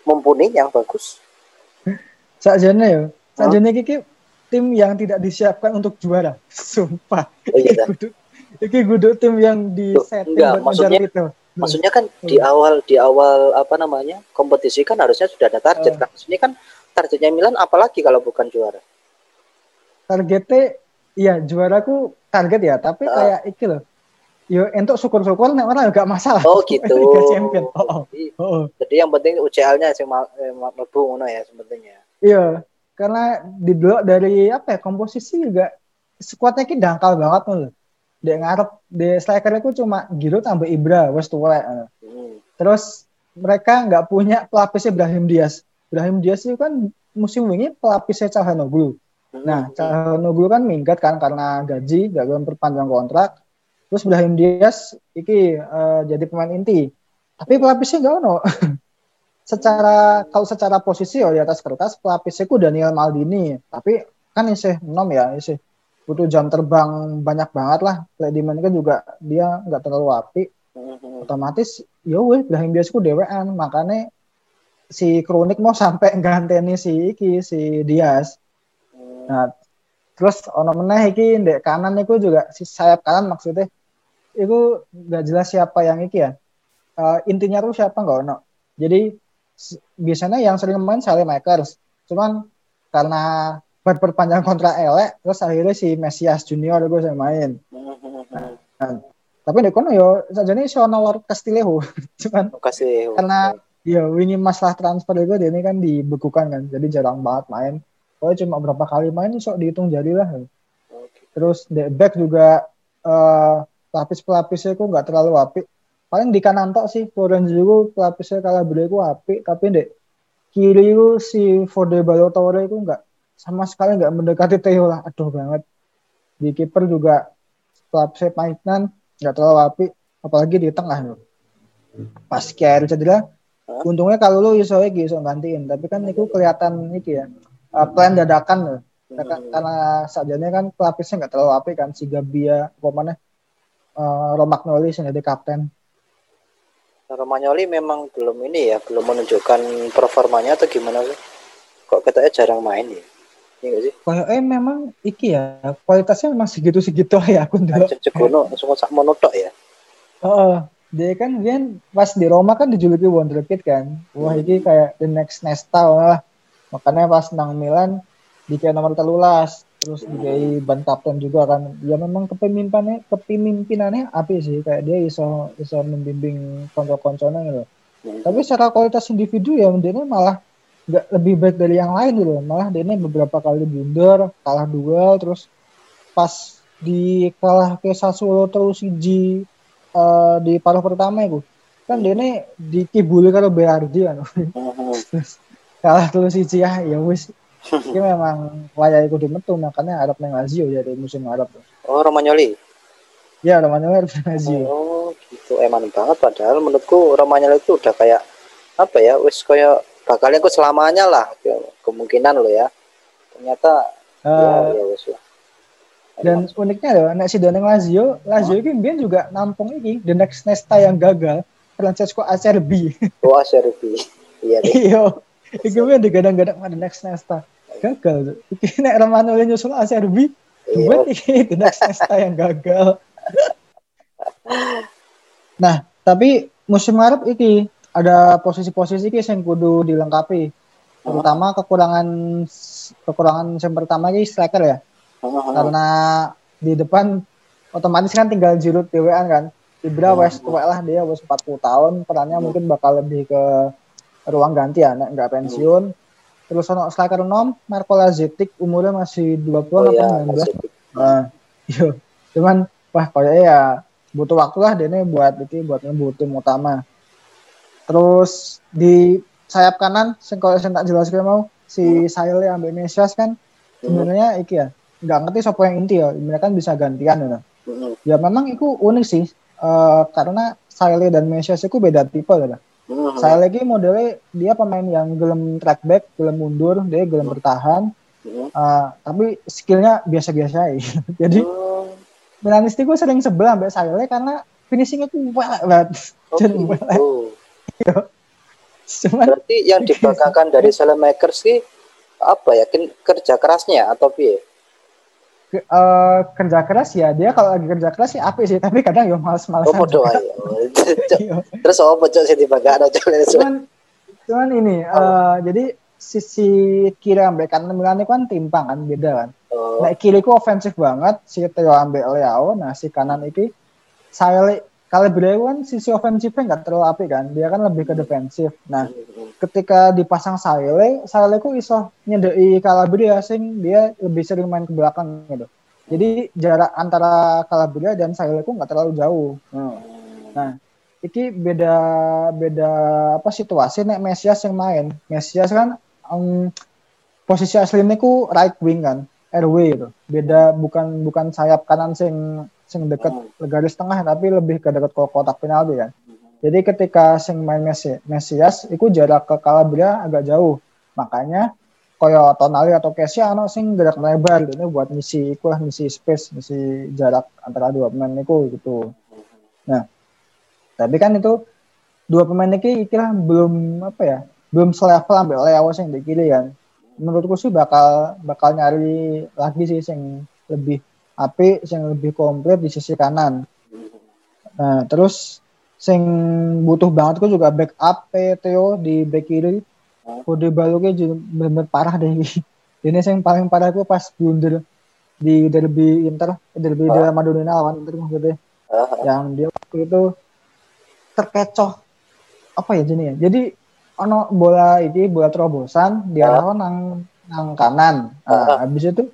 mumpuni yang bagus. Sajane ya sajane kiki tim yang tidak disiapkan untuk juara. Sumpah. Oh, iya, iki kudu tim yang di setting enggak, maksudnya itu maksudnya kan hmm. di awal di awal apa namanya kompetisi kan harusnya sudah ada target uh. kan? Ini kan targetnya Milan apalagi kalau bukan juara targetnya iya juaraku target ya tapi uh. kayak iki loh Yo, untuk syukur-syukur nih orang gak masalah. Oh gitu. Champion. Oh, oh. Jadi, oh. jadi yang penting UCL-nya sih eh, mlebu ngono ya sebenarnya. Iya, karena di dari apa ya komposisi juga skuadnya ki dangkal banget loh dia ngarep di striker itu cuma Giroud tambah Ibra wes tua hmm. terus mereka nggak punya pelapisnya Ibrahim Diaz Ibrahim Diaz itu kan musim ini pelapisnya Calhanoglu. Nah Calhanoglu kan minggat kan karena gaji gak perpanjang kontrak. Terus Ibrahim Diaz iki uh, jadi pemain inti. Tapi pelapisnya nggak ono. Secara kalau secara posisi oh di atas kertas pelapisnya ku Daniel Maldini. Tapi kan isih nom ya isih butuh jam terbang banyak banget lah. Lediman kan juga dia nggak terlalu api. Mm-hmm. otomatis ya weh Brahim Diazku dewean. Makanya si kronik mau sampai ganteni si iki si Diaz. Nah terus ono meneh iki ndek kanan niku juga si sayap kanan maksudnya itu nggak jelas siapa yang iki ya. Uh, intinya tuh siapa nggak ono. Jadi biasanya yang sering main Makers cuman karena berperpanjang kontrak elek terus akhirnya si Mesias Junior gue saya main. Nah, nah, tapi di kono yo saja nih soal Lord Castillejo cuman Castillejo. karena ya ini masalah transfer itu dia ini kan dibekukan kan jadi jarang banget main oh cuma berapa kali main sok dihitung jadilah. Okay. terus back juga uh, pelapis-pelapisnya kok nggak terlalu api paling di kanan tok sih Florenzo pelapisnya kalah beli api tapi dek kiri itu si Fode Balotore itu nggak sama sekali nggak mendekati Theo lah. Aduh banget. Di kiper juga setelah saya mainan nggak terlalu api apalagi di tengah loh pas kayak cedera huh? untungnya kalau lu iso lagi iso gantiin. Tapi kan itu kelihatan itu ya uh, plan dadakan loh hmm. karena sajanya kan pelapisnya nggak terlalu api kan si Gabia mana uh, Romagnoli sih jadi kapten Romagnoli memang belum ini ya belum menunjukkan performanya atau gimana sih kok katanya jarang main ya Iya sih? eh memang iki ya kualitasnya memang segitu-segitu ya aku dulu. Cekono semua sak monotok ya. Oh, dia kan dia pas di Roma kan dijuluki wonderkid kan. Wah, hmm. ini kayak the next Nesta lah. Makanya pas nang Milan di kayak nomor telulas. Terus di ban kapten juga kan. Dia memang kepemimpinannya kepemimpinannya api sih. Kayak dia iso iso membimbing konco-koncone gitu. Tapi secara kualitas individu ya dia malah nggak lebih baik dari yang lain gitu. Malah dia beberapa kali blunder kalah duel. Terus pas di kalah ke Sassuolo terus si uh, di paruh pertama itu kan dia ini dikibuli kalau Berardi kan kalah terus si ya. Ya wis. Ini memang layak ikut metu makanya Arab neng Lazio dari musim Arab oh Romagnoli ya Romagnoli Arab Lazio. Oh gitu. Emang banget padahal menurutku Romagnoli itu udah kayak apa ya wis kayak bakal ikut selamanya lah. Kemungkinan lo ya. Ternyata uh, ya, ya wes lah. dan uniknya loh anak si Doneng Lazio Lazio ini dia juga nampung ini the next Nesta yang gagal Francesco Acerbi. Oh Acerbi. Iya iyo itu kan digadang-gadang ada next Nesta. Gagal. Ini nek Romano nyusul Acerbi buat ini the next Nesta yang gagal. Nah tapi musim Arab ini ada posisi-posisi yang kudu dilengkapi. Terutama kekurangan kekurangan yang pertama ini striker ya. Karena di depan otomatis kan tinggal Giroud dewean kan. Ibra wes tua lah dia wes 40 tahun perannya mungkin bakal lebih ke ruang ganti ya nggak pensiun. Terus ono striker nom Marco Lazetic umurnya masih 20 oh, iya, 19 nah yo cuman wah kayaknya ya butuh waktu lah dia buat itu buat ngebut tim utama. Terus di sayap kanan, sing kalau saya tak jelas mau si Saile ambil Mesias kan sebenarnya iki ya nggak ngerti siapa yang inti ya mereka kan bisa gantian ya. Ya memang itu unik sih uh, karena Saile dan Mesias itu beda tipe ya Hmm. Saya lagi modelnya dia pemain yang gelem track back, gelem mundur, dia gelem hmm. bertahan. Hmm. Uh, tapi skillnya biasa-biasa ya. Jadi hmm. Milanisti gue sering sebelah sampai saya karena finishingnya tuh banget. Oh, gitu. Cuman, Berarti yang dibanggakan dari Makers sih apa ya kerja kerasnya atau piye? Uh, kerja keras ya dia kalau lagi kerja keras sih api sih tapi kadang ya males-malesan. Oh, doa ya. Terus apa cok sih dibanggakan cuman cuman ini oh. uh, jadi sisi kiri ambil kanan Milan kan timpang kan beda kan. Oh. Nah kiri ku ofensif banget si Theo ambil Leo, nah si kanan itu saya kalau beliau kan sisi ofensifnya nggak terlalu api kan, dia kan lebih ke defensif. Nah, ketika dipasang Sale, Sale ku iso nyedei Calabria sing dia lebih sering main ke belakang gitu. Jadi jarak antara Calabria dan Sale ku nggak terlalu jauh. Nah, iki beda beda apa situasi nek Mesias yang main. Mesias kan um, posisi aslinya ku right wing kan, RW itu. Beda bukan bukan sayap kanan sing sing deket hmm. garis tengah tapi lebih ke deket kotak penalti kan. Hmm. Jadi ketika sing main Messi, Mesias itu jarak ke Calabria agak jauh. Makanya koyo Tonali atau Kessi ano sing gerak lebar ini buat misi iku lah misi space, misi jarak antara dua pemain itu gitu. Nah, tapi kan itu dua pemain ini kira belum apa ya, belum selevel ambil Leo sing di kiri kan. Menurutku sih bakal bakal nyari lagi sih sing lebih api yang lebih komplit di sisi kanan. Nah, terus sing butuh banget kok juga backup Theo di back kiri. Kode baloknya juga benar-benar parah deh. Ini yang paling parah gue pas blunder di derby Inter, derby oh. di Madonina lawan Inter maksudnya. Uh -huh. Yang dia waktu itu terkecoh apa ya jenis ya. Jadi ono bola ini bola terobosan dia uh -huh. nang nang kanan. Nah, uh -huh. habis itu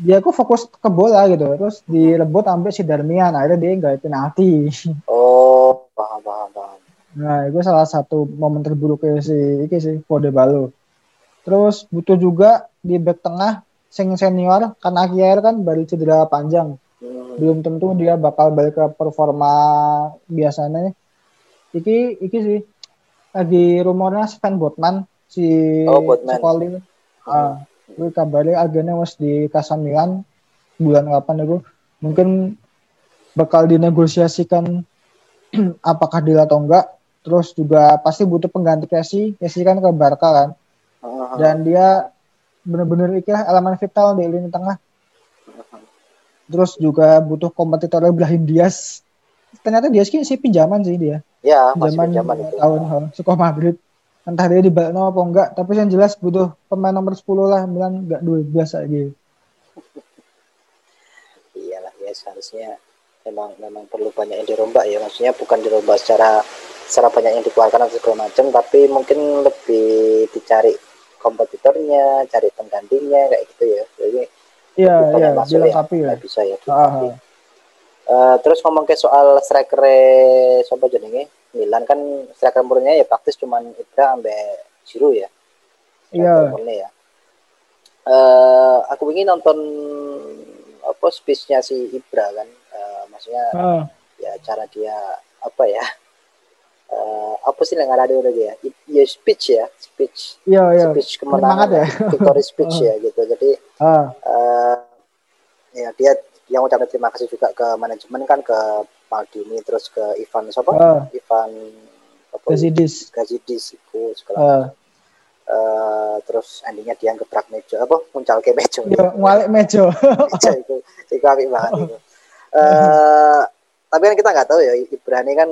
dia kok fokus ke bola gitu. Terus direbut sampai si Darmian akhirnya dia nggak penalti. Oh paham paham paham. Nah itu salah satu momen terburuk si iki sih Kode Balo terus butuh juga di back tengah sing senior kan akhir kan baru cedera panjang. Hmm. belum tentu dia bakal balik ke performa biasanya. Iki iki sih. Lagi rumornya Sven Botman si oh, Botman. Hmm. Uh, Gue kabarnya agennya mas di Milan bulan kapan itu mungkin bakal dinegosiasikan apakah deal atau enggak. Terus juga pasti butuh pengganti Casey. Casey kan ke Barca kan? Uh-huh. dan dia benar-benar ikhlas elemen vital di lini tengah. Terus juga butuh kompetitor Ibrahim Diaz ternyata Diaz sih pinjaman sih dia. Ya pinjaman, pinjaman tahun suka Madrid entah dia dibalik apa enggak tapi yang jelas butuh pemain nomor 10 lah bilang enggak dua biasa gitu iyalah ya seharusnya memang memang perlu banyak yang dirombak ya. Maksudnya bukan dirombak secara secara banyak yang dikeluarkan atau segala macam tapi mungkin lebih dicari kompetitornya cari penggantinya kayak gitu ya. Jadi iya iya dilengkapi ya, ya. bisa ya uh, terus ngomong ke soal striker siapa jenenge Milan kan striker murninya ya praktis cuman Ibra sampai Giroud ya. Iya. ya. Uh, aku ingin nonton apa speechnya si Ibra kan, uh, maksudnya uh. ya cara dia apa ya, uh, apa sih yang ada udah dia, ya speech ya, speech, iya, iya. speech kemenangan, ya. victory speech uh. ya gitu. Jadi uh. Uh, ya dia yang ucapkan terima kasih juga ke manajemen kan ke Maldini terus ke Ivan siapa? Uh. Ivan apa? Gazidis. Gazidis itu segala uh. Uh, terus endingnya dia gebrak meja apa muncal ke meja ya, ngalik meja meja itu itu apik banget itu uh, tapi kan kita nggak tahu ya Ibrani kan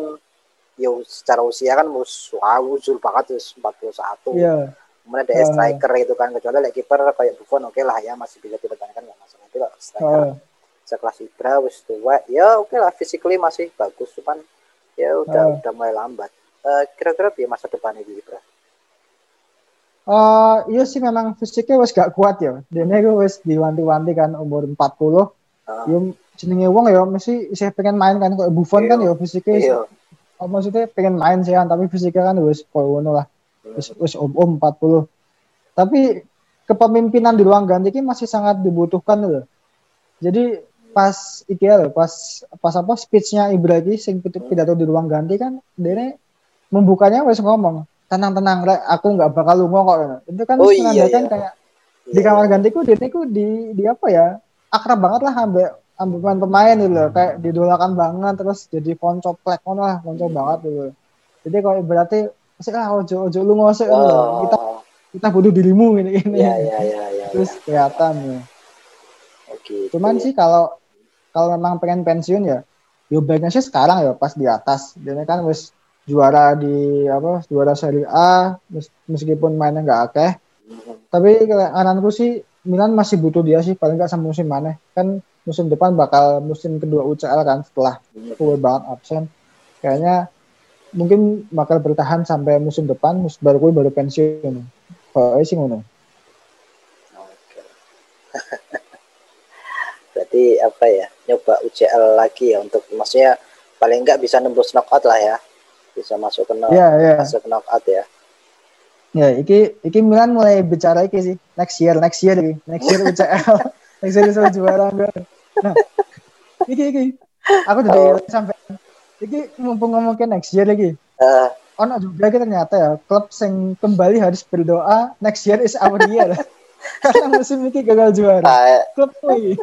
ya secara usia kan mus wow usul banget terus 41 yeah. kemudian ada uh. striker itu kan kecuali like kiper kayak Buffon oke okay lah ya masih bisa dipertahankan nggak masalah kalau striker uh sekelas Ibra wis tua ya oke okay lah physically masih bagus cuman ya udah uh. udah mulai lambat uh, kira-kira ya masa depan ini Ibra Uh, iya sih memang fisiknya wes gak kuat ya. Dia gue wes diwanti-wanti kan umur 40. Uh. Ya jenenge wong ya mesti saya pengen main kan kok Buffon kan ya fisiknya iya. Oh, maksudnya pengen main sih kan tapi fisiknya kan wes koyo lah. Wes wes om-om 40. Tapi kepemimpinan di ruang ganti ini masih sangat dibutuhkan loh. Jadi pas iki ya pas pas apa speechnya Ibrahim sing pidato di ruang ganti kan dia membukanya wes ngomong tenang-tenang aku nggak bakal lungo kok itu kan oh, iya, iya. kayak iya. di kamar gantiku dia itu di di apa ya akrab banget lah ambil ambil pemain-pemain gitu loh kayak didolakan banget terus jadi ponco plek lah ponco hmm. banget gitu jadi kalau berarti sih ah ojo ojo lu ngosek oh. kita kita butuh dirimu ini ini ya, ya, ya, ya, terus ya. kelihatan ya Oke, cuman ya. sih kalau kalau memang pengen pensiun ya yo baiknya sih sekarang ya pas di atas. Dia kan wis juara di apa juara Serie A meskipun mainnya nggak akeh. Tapi ananku sih Milan masih butuh dia sih paling nggak sampai musim mana kan musim depan bakal musim kedua UCL kan setelah full banget absen. Kayaknya mungkin bakal bertahan sampai musim depan baru gue baru pensiun. Oh sih ngono berarti apa ya nyoba UCL lagi ya untuk maksudnya paling enggak bisa nembus knockout lah ya bisa masuk ke knockout yeah, yeah. masuk knockout ya ya iki iki Milan mulai bicara iki sih next year next year iki next year UCL next year bisa juara nah iki iki aku udah oh. sampai Iki mumpung ngomongin next year lagi. Uh. Ono juga kita ternyata ya klub yang kembali harus berdoa next year is our year. Karena musim ini gagal juara. Uh. Klub lagi.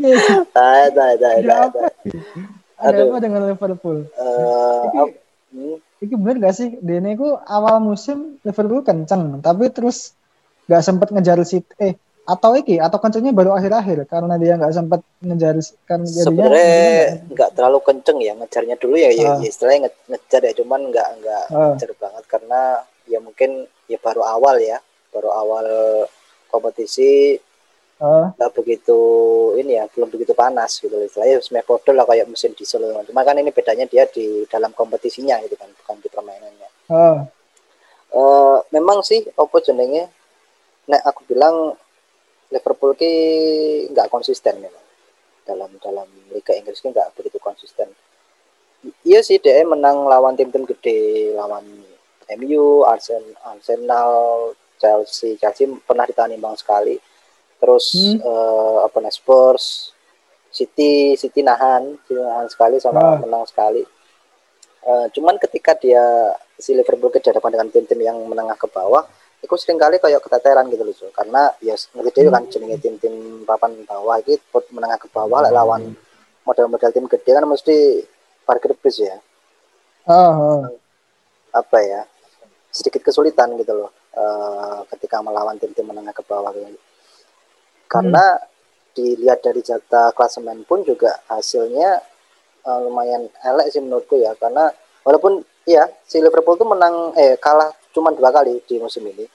Tahu, tahu, tahu, tahu. Ada apa dengan Liverpool? Uh, iki, hmm. iki bener gak sih? Dene ku awal musim Liverpool kenceng, tapi terus gak sempat ngejar City. Eh, atau iki atau kencengnya baru akhir-akhir karena dia nggak sempat ngejar kan sebenarnya nggak terlalu kenceng ya ngejarnya dulu ya, uh. ya istilahnya ngejar ya cuman nggak nggak uh. ngejar banget karena ya mungkin ya baru awal ya baru awal kompetisi nggak uh. begitu ini ya belum begitu panas gitu istilahnya metode lah kayak mesin diesel cuma kan ini bedanya dia di dalam kompetisinya gitu kan bukan di permainannya uh. Uh, memang sih opo jenenge nek aku bilang Liverpool ki nggak konsisten memang dalam dalam Liga Inggris ki nggak begitu konsisten. Iya sih dia menang lawan tim-tim gede, lawan MU, Arsenal, Arsenal, Chelsea, Chelsea pernah ditahan imbang sekali. Terus hmm. uh, apa nih Spurs, City, City nahan, City nahan sekali sama oh. menang sekali. Uh, cuman ketika dia si Liverpool kejadian dengan tim-tim yang menengah ke bawah, itu sering kali kayak keteteran gitu loh karena ya ngerti kan jenenge tim-tim papan bawah itu menengah ke bawah hmm. lawan model-model tim gede kan mesti parkir bis ya oh. apa ya sedikit kesulitan gitu loh uh, ketika melawan tim-tim menengah ke bawah gitu. Karena hmm. dilihat dari jatah klasemen pun juga hasilnya uh, lumayan elek sih menurutku ya karena walaupun ya si Liverpool tuh menang eh kalah cuma dua kali di musim ini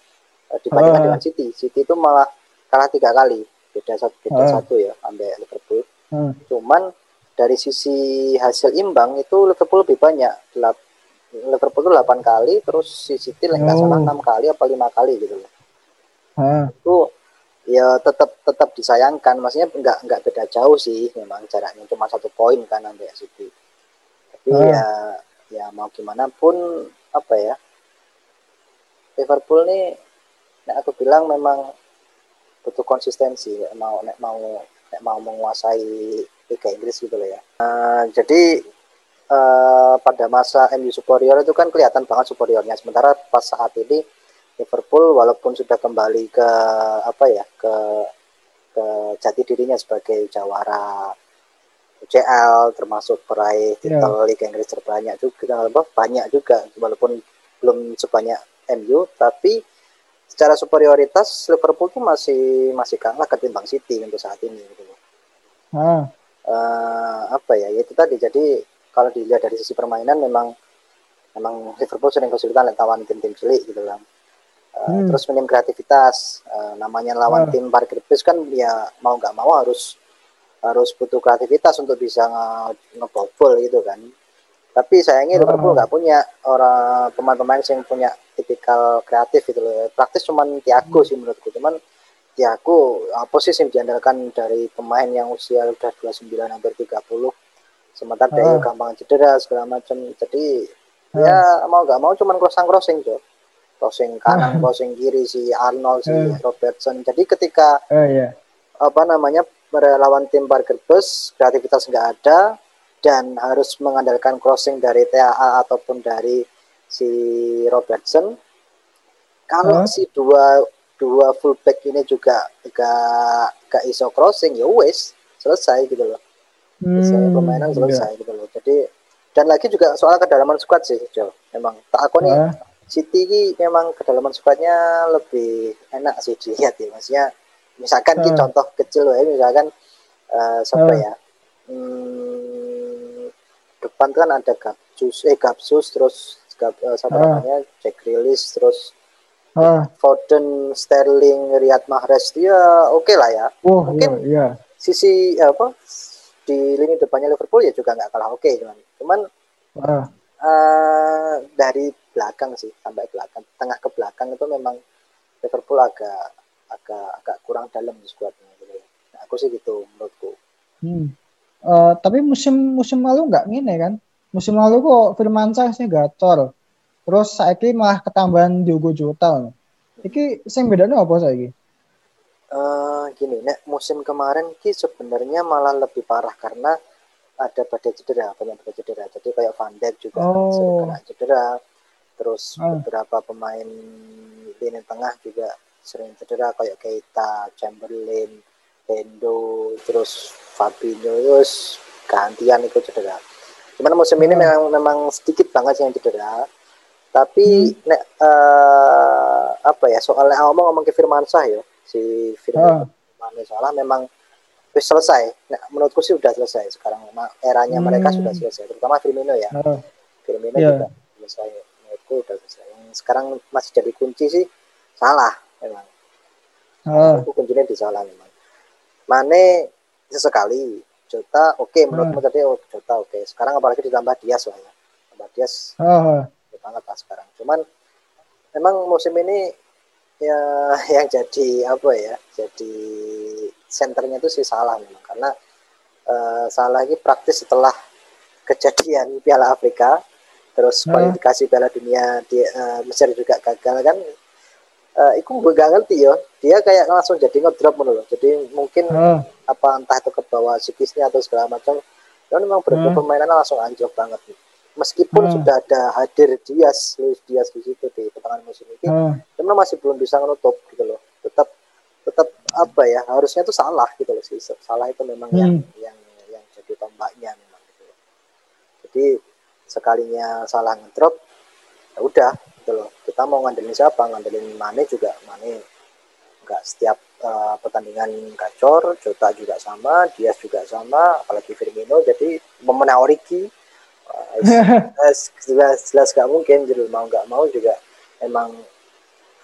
uh, dibandingkan uh. dengan City. City itu malah kalah tiga kali, beda satu beda uh. satu ya sampai Liverpool. Uh. Cuman dari sisi hasil imbang itu Liverpool lebih banyak. Delap, Liverpool itu 8 kali, terus si City nggak oh. salah 6 kali apa lima kali gitu loh. Uh. Itu ya tetap tetap disayangkan, maksudnya nggak nggak beda jauh sih, memang jaraknya. Cuma satu poin kan sampai City. Tapi uh. ya ya mau gimana pun apa ya Liverpool nih nek aku bilang memang butuh konsistensi. Nek mau nek mau nek mau menguasai Liga Inggris gitu loh ya. Uh, jadi uh, pada masa MU superior itu kan kelihatan banget superiornya. Sementara pas saat ini Liverpool walaupun sudah kembali ke apa ya ke ke jati dirinya sebagai jawara UCL termasuk peraih titel yeah. Liga Inggris terbanyak juga banyak juga walaupun belum sebanyak MU tapi secara superioritas Liverpool tuh masih masih kalah ketimbang City untuk saat ini gitu loh. Hmm. Uh, apa ya itu tadi jadi kalau dilihat dari sisi permainan memang memang Liverpool sering kesulitan lawan tim-tim cilik gitu kan. Uh, hmm. Terus minim kreativitas, uh, namanya lawan hmm. tim parkir bis kan ya mau nggak mau harus harus butuh kreativitas untuk bisa ngebobol gitu kan. Tapi sayangnya Liverpool nggak punya orang pemain-pemain yang punya tipikal kreatif gitu loh. Praktis cuman Thiago sih menurutku. Cuman Thiago apa sih yang diandalkan dari pemain yang usia udah 29 hampir 30 sementara dia uh. gampang cedera segala macam. Jadi ya mau nggak mau cuman crossing crossing tuh crossing kanan uh. crossing kiri si Arnold si uh. Robertson jadi ketika uh, yeah. apa namanya lawan tim Parker Bus kreativitas nggak ada dan harus mengandalkan crossing dari TAA ataupun dari si Robertson kalau huh? si dua dua fullback ini juga gak gak iso crossing ya wes selesai gitu loh hmm, permainan iya. selesai iya. gitu loh jadi dan lagi juga soal kedalaman squad sih Jo memang tak aku nih uh. City ini memang kedalaman squadnya lebih enak sih dilihat ya maksudnya misalkan uh. contoh kecil ya misalkan uh, siapa uh. ya hmm, depan kan ada Gapsus eh Gapsus terus Gap, uh, siapa uh. namanya Jack Grealish terus uh. Foden Sterling Riyad Mahrez dia oke okay lah ya oh, mungkin iya, iya. sisi apa di lini depannya Liverpool ya juga nggak kalah oke okay, cuman cuman uh. Uh, dari belakang sih sampai belakang tengah ke belakang itu memang Liverpool agak agak agak kurang dalam di skuadnya gitu. Nah, aku sih gitu menurutku. Hmm. Uh, tapi musim musim lalu nggak gini kan? Musim lalu kok Firmansyah sih gacor. Terus saya malah ketambahan Diogo Jota. Iki sing bedanya apa saya Uh, gini, nek musim kemarin ki sebenarnya malah lebih parah karena ada badai cedera, banyak badai cedera. Jadi kayak Van Dijk juga oh. sering kena cedera. Terus oh. beberapa pemain lini tengah juga sering cedera kayak Keita, Chamberlain, Hendo, terus Fabinho terus gantian itu cedera. Cuman musim ini memang memang sedikit banget yang cedera. Tapi hmm. nek uh, apa ya soalnya ngomong ngomong ke Firmansyah ya si Firman oh. salah memang wis selesai. Nah, menurutku sih udah selesai sekarang. Eranya hmm. mereka sudah selesai, terutama Firmino ya. Oh. Firmino yeah. juga selesai. Menurutku udah selesai. Yang sekarang masih jadi kunci sih salah memang. Oh. Aku kuncinya di salah memang. Mane sesekali Jota oke okay, menurutmu oh. tadi oh, Jota oke. Okay. Sekarang apalagi ditambah Dias lah ya. Tambah Dias. Oh. banget lah sekarang. Cuman memang musim ini ya yang jadi apa ya? Jadi senternya itu sih salah memang karena uh, salah lagi praktis setelah kejadian Piala Afrika terus hmm. kualifikasi Piala Dunia di uh, Mesir juga gagal kan uh, itu gue gak ngerti ya dia kayak langsung jadi ngedrop menurut jadi mungkin hmm. apa entah itu ke bawah psikisnya atau segala macam dan memang beberapa hmm. permainan langsung anjlok banget nih meskipun hmm. sudah ada hadir Dias Luis Dias di situ di pertengahan musim ini hmm. memang masih belum bisa menutup gitu loh apa ya harusnya itu salah gitu loh sih. Salah itu memang hmm. yang yang yang jadi tombaknya memang gitu loh. Jadi sekalinya salah ngedrop ya udah gitu loh. Kita mau ngandelin siapa? Ngandelin Mane juga. Mane nggak setiap uh, pertandingan gacor Jota juga sama Dias juga sama apalagi Firmino. Jadi memenang Origi uh, jelas, jelas jelas gak mungkin jadi mau nggak mau juga emang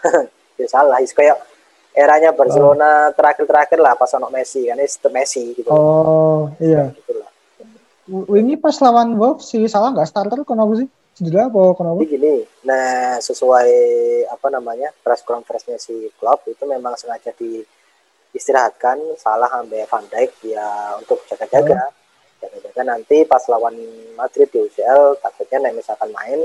ya salah. Kayak eranya Barcelona terakhir-terakhir lah pas ono Messi kan itu Messi gitu. Oh, iya. Gitu lah. Ini pas lawan Wolves si salah nggak starter kenapa sih? Cedera apa kenapa? Jadi gini, nah sesuai apa namanya press conference-nya si klub itu memang sengaja di istirahatkan salah ambil Van Dijk ya untuk jaga-jaga. Oh. Jaga-jaga nanti pas lawan Madrid di UCL takutnya nih misalkan main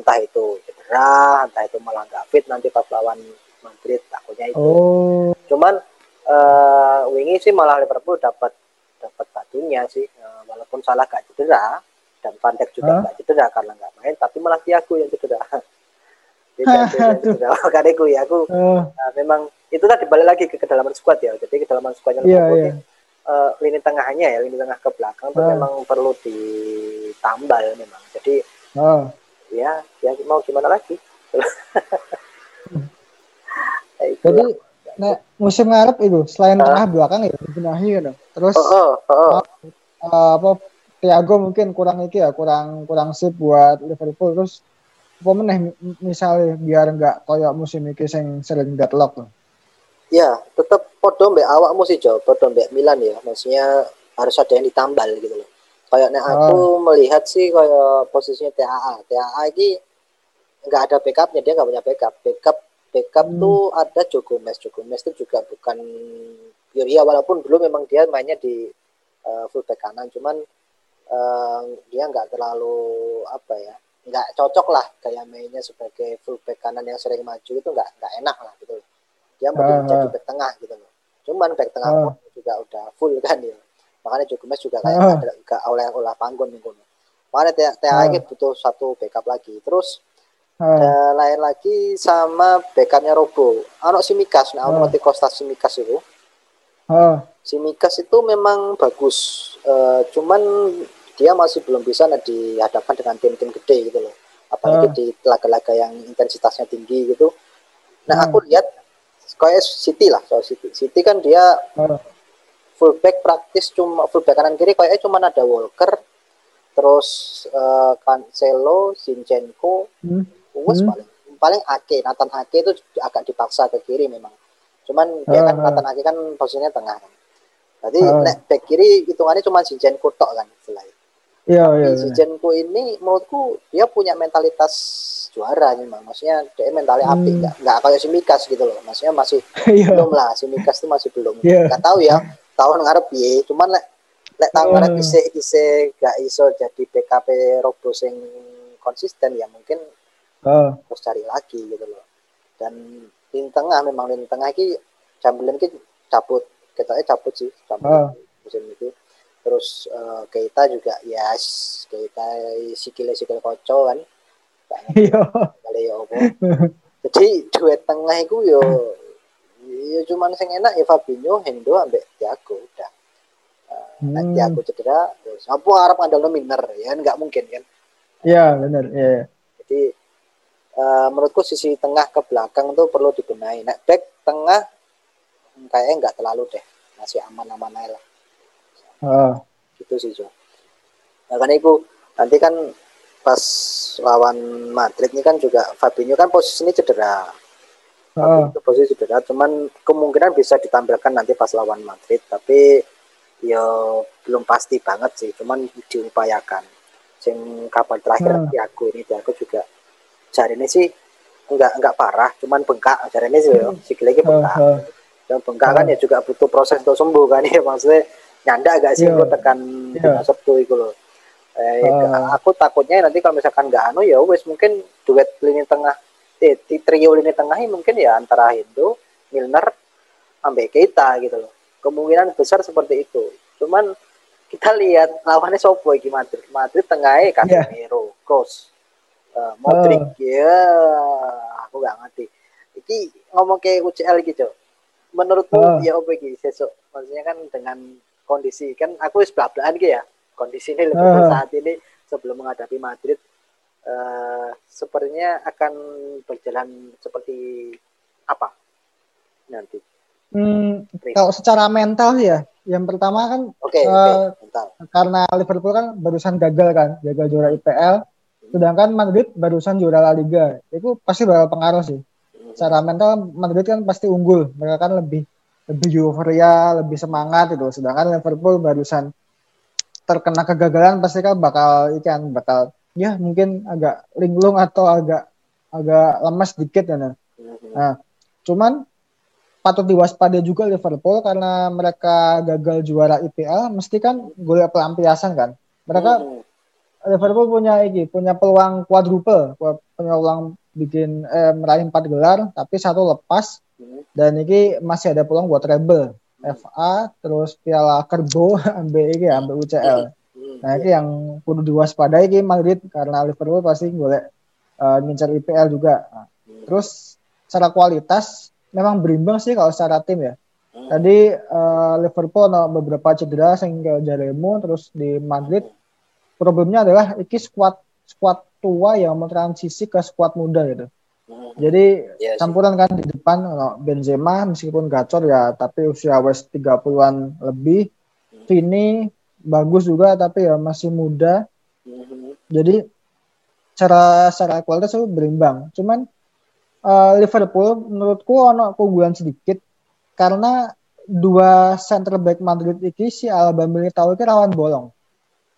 entah itu cedera, entah itu malah nggak fit nanti pas lawan Madrid takutnya itu. Oh. Cuman uh, wingi sih malah Liverpool dapat dapat batunya sih uh, walaupun salah gak cedera dan Van Dijk juga huh? gak cedera karena nggak main tapi malah Thiago yang cedera. Karena aku ya aku uh. uh, memang itu tadi balik lagi ke kedalaman skuad ya. Jadi kedalaman skuadnya yeah, Liverpool yeah. Uh, lini tengahnya ya lini tengah ke belakang itu uh. memang perlu ditambal memang. Jadi uh. ya ya mau gimana lagi. Jadi nah, musim ngarep itu selain uh. tengah belakang ya benahi kan. Terus uh, uh, uh. Uh, apa Thiago mungkin kurang iki ya, kurang kurang sip buat Liverpool terus apa meneh misalnya biar enggak koyo musim iki sing sering deadlock. Ya, tetap podo mbek awakmu sih Jo, podo mbek Milan ya. Maksudnya harus ada yang ditambal gitu loh. Kayak nek aku oh. melihat sih kayak posisinya TAA. TAA ini nggak ada backupnya, dia nggak punya backup. Backup backup hmm. tuh ada Joko Mes Joko Mes itu juga bukan ya walaupun dulu memang dia mainnya di uh, full back kanan cuman uh, dia nggak terlalu apa ya nggak cocok lah kayak mainnya sebagai full back kanan yang sering maju itu nggak nggak enak lah gitu dia mau uh, jadi back tengah gitu loh cuman back tengah uh. juga udah full kan ya makanya Joe Gomez juga kayak oh. ada gak oleh olah panggon nih makanya TAA oh. butuh satu backup lagi terus Hmm. Dan lain lagi sama backupnya Robo. Anak Simikas, nah hmm. Costa Simikas itu. Hmm. Simikas itu memang bagus. Uh, cuman dia masih belum bisa nah, dihadapkan dengan tim-tim gede gitu loh. Apalagi hmm. di laga-laga yang intensitasnya tinggi gitu. Nah, hmm. aku lihat kayak City lah, soal City. City kan dia hmm. fullback praktis cuma fullback kanan kiri kayaknya cuma ada Walker, terus uh, Cancelo, Zinchenko, hmm Uwes hmm. paling paling Ake Nathan Ake itu agak dipaksa ke kiri memang cuman uh, dia kan uh. Nathan Ake kan posisinya tengah kan Jadi uh. nek back kiri hitungannya cuma si Jenko tok kan selain Iya, iya, iya. Si Jenko ini menurutku dia punya mentalitas juara nih memang. Maksudnya dia mentalnya hmm. api, nggak nggak kayak si Mikas gitu loh. Maksudnya masih yeah. belum lah, si Mikas itu masih belum. Yeah. Gak tahu ya, tahun ngarep ya. Cuman lek lek tahun ngarep ise ise gak iso jadi PKP Robo sing konsisten ya mungkin uh. terus cari lagi gitu loh. Dan di tengah memang di tengah ini Chamberlain ini cabut. Kita cabut sih cabut uh. musim itu terus uh, Keita juga ya yes, Keita sikile sikile koco kan iya. kali ya apa. Jadi duet tengah itu yo ya cuman sing enak ya Fabinho Hendo ambek Thiago udah. Uh, hmm. Thiago cedera terus apa harap ada Miner ya nggak mungkin kan. Iya benar iya. Jadi uh, menurutku sisi tengah ke belakang tuh perlu dibenahi. Nah, back tengah kayaknya nggak terlalu deh, masih aman-aman aja lah. Uh. Gitu sih Jo. Nah, karena itu nanti kan pas lawan Madrid ini kan juga Fabinho kan posisi ini cedera. Uh. posisi cedera, cuman kemungkinan bisa ditampilkan nanti pas lawan Madrid, tapi ya belum pasti banget sih, cuman diupayakan. Sing kabar terakhir uh. Tiago ini Tiago juga cari ini sih enggak enggak parah cuman bengkak cari ini sih hmm. sikil lagi bengkak uh, uh. dan bengkak uh. kan ya juga butuh proses untuk sembuh kan ya maksudnya nyanda agak sih yeah. tekan yeah. sabtu itu loh eh, uh. aku takutnya nanti kalau misalkan nggak anu ya wes mungkin duet lini tengah eh, trio lini tengah ini mungkin ya antara Hindu Milner sampai kita gitu loh kemungkinan besar seperti itu cuman kita lihat lawannya Sopo iki Madrid Madrid tengahnya. Casemiro yeah. Kroos uh, Modric uh. ya aku gak ngerti. Iki ngomong ke UCL gitu menurutmu uh. ya apa iki sesuk? Maksudnya kan dengan kondisi kan aku wis belak-belakan gitu ya. Kondisi ini uh. saat ini sebelum menghadapi Madrid. Uh, sepertinya akan berjalan seperti apa nanti? Hmm, kalau secara mental ya, yang pertama kan okay, uh, okay, karena Liverpool kan barusan gagal kan, gagal juara IPL, Sedangkan Madrid barusan juara La Liga. Itu pasti bakal pengaruh sih. Secara mental Madrid kan pasti unggul. Mereka kan lebih lebih euforia, lebih semangat itu. Sedangkan Liverpool barusan terkena kegagalan pasti kan bakal ikan bakal ya mungkin agak linglung atau agak agak lemas dikit ya. Nah, cuman patut diwaspadai juga Liverpool karena mereka gagal juara IPL mesti kan golek pelampiasan kan mereka hmm. Liverpool punya ini, punya peluang quadruple, punya peluang bikin eh, meraih empat gelar, tapi satu lepas dan ini masih ada peluang buat treble. FA terus Piala Kerbo ambil ini ambil UCL. Nah ini yang perlu diwaspadai ini Madrid karena Liverpool pasti boleh uh, ngincar IPL juga. Terus secara kualitas memang berimbang sih kalau secara tim ya. Tadi uh, Liverpool ada beberapa cedera sehingga Jaremu terus di Madrid problemnya adalah iki squad squad tua yang mau transisi ke squad muda gitu. Hmm. Jadi yeah, campuran kan di depan Benzema meskipun gacor ya tapi usia wes 30-an lebih. Hmm. Vini bagus juga tapi ya masih muda. Hmm. Jadi cara secara kualitas itu berimbang. Cuman uh, Liverpool menurutku ono keunggulan sedikit karena dua center back Madrid ini si Alba Militao itu rawan bolong.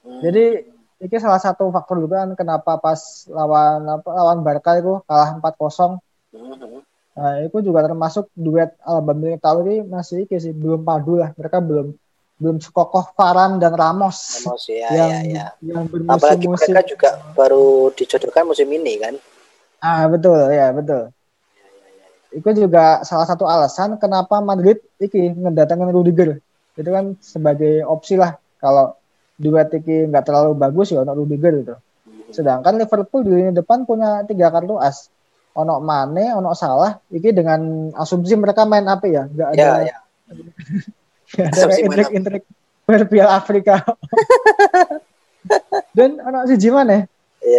Jadi ini salah satu faktor juga kan kenapa pas lawan apa lawan Barca itu kalah 4-0. Nah, itu juga termasuk duet Alba Militao ini masih iki sih belum padu lah. Mereka belum belum sekokoh Faran dan Ramos. Ramos ya, yang, ya, ya. yang Apalagi mereka juga baru dijodohkan musim ini kan. Ah, betul ya, betul. Itu juga salah satu alasan kenapa Madrid iki ngedatangin Rudiger. itu kan sebagai opsi lah kalau dua tiki nggak terlalu bagus ya ono Rudiger gitu. Sedangkan Liverpool di lini depan punya tiga kartu as. Ono Mane, ono Salah. Iki dengan asumsi mereka main apa ya? Nggak ada. Ya, ya. ada intrik-intrik berpiala Afrika. Dan ono si Jiman ya,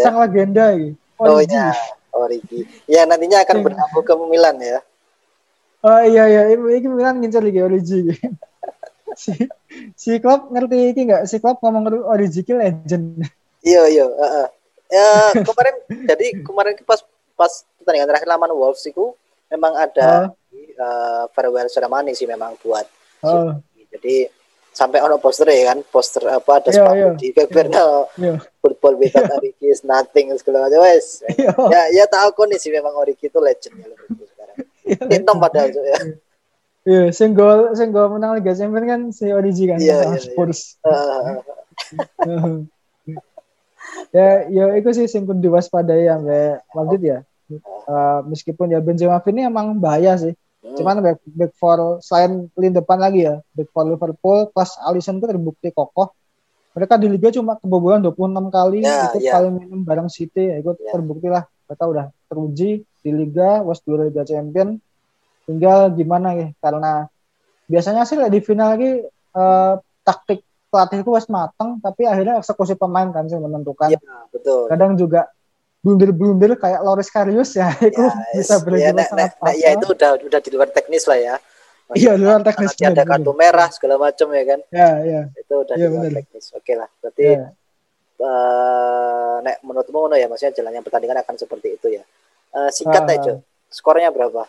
sang legenda ini. Oh iya, Origi. Ya nantinya akan berlabuh ke Milan ya. Oh iya iya, ini Milan ngincer lagi Origi. si si klub ngerti ini nggak? Si klub ngomong Origi legend. Iya iya. Uh, uh. Ya kemarin jadi kemarin pas pas pertandingan terakhir lawan Wolves itu memang ada uh. Uh, farewell ceremony sih memang buat. Uh. Jadi sampai ono poster ya kan poster apa ada yeah, yeah. di Bernal yeah. football without Origi is nothing segala macam wes yeah. ya ya tahu kok nih sih memang Origi itu legend ya sekarang yeah, hitam padahal ya iya yeah, sing gol sing gol menang Liga Champions kan si Origi kan yeah, yeah, Spurs yeah. ya ya itu sih sing kudu diwaspadai sampai Madrid ya uh, meskipun ya Benzema ini emang bahaya sih Hmm. Cuman back, back for selain lini depan lagi ya, back for Liverpool plus Alisson itu terbukti kokoh. Mereka di liga cuma kebobolan 26 kali, yeah, ikut yeah. paling minim bareng City, ya ikut yeah. terbukti lah. Mereka udah teruji di liga, was dua Liga Champion. Tinggal gimana ya, karena biasanya sih di final lagi uh, taktik pelatih itu was mateng, tapi akhirnya eksekusi pemain kan sih menentukan. Yeah, betul. Kadang juga blunder-blunder kayak Loris Karius ya, itu ya, bisa berjalan ya, sangat nah, ya itu udah udah di luar teknis lah ya. Iya, di luar teknis. Nanti ada kartu merah segala macam ya kan. Ya, iya. Itu udah ya, di luar bener. teknis. Oke lah, berarti ya. uh, nek menurutmu no ya maksudnya jalannya pertandingan akan seperti itu ya. Uh, singkat uh, aja, skornya berapa?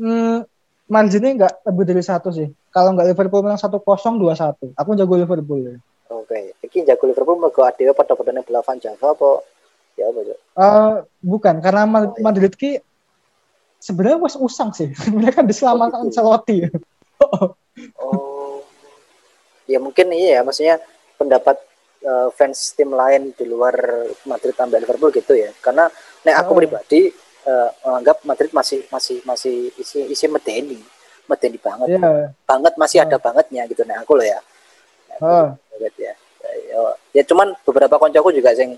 Hmm, marginnya enggak lebih dari satu sih. Kalau enggak Liverpool menang satu kosong dua satu. Aku jago Liverpool ya. Oke, okay. iki jago Liverpool mergo adewe pada-pada belavan Java apa ya apa Uh, bukan karena oh, iya. Madrid ki sebenarnya was usang sih. Mereka diselamatkan oh, gitu. Oh. Ya mungkin iya ya, maksudnya pendapat uh, fans tim lain di luar Madrid tambah Liverpool gitu ya. Karena nek aku oh. pribadi uh, menganggap Madrid masih masih masih isi isi medeni. Medeni banget. Yeah. Banget masih oh. ada bangetnya gitu nek aku loh ya. Oh. Ya ya, ya cuman beberapa koncoku juga sing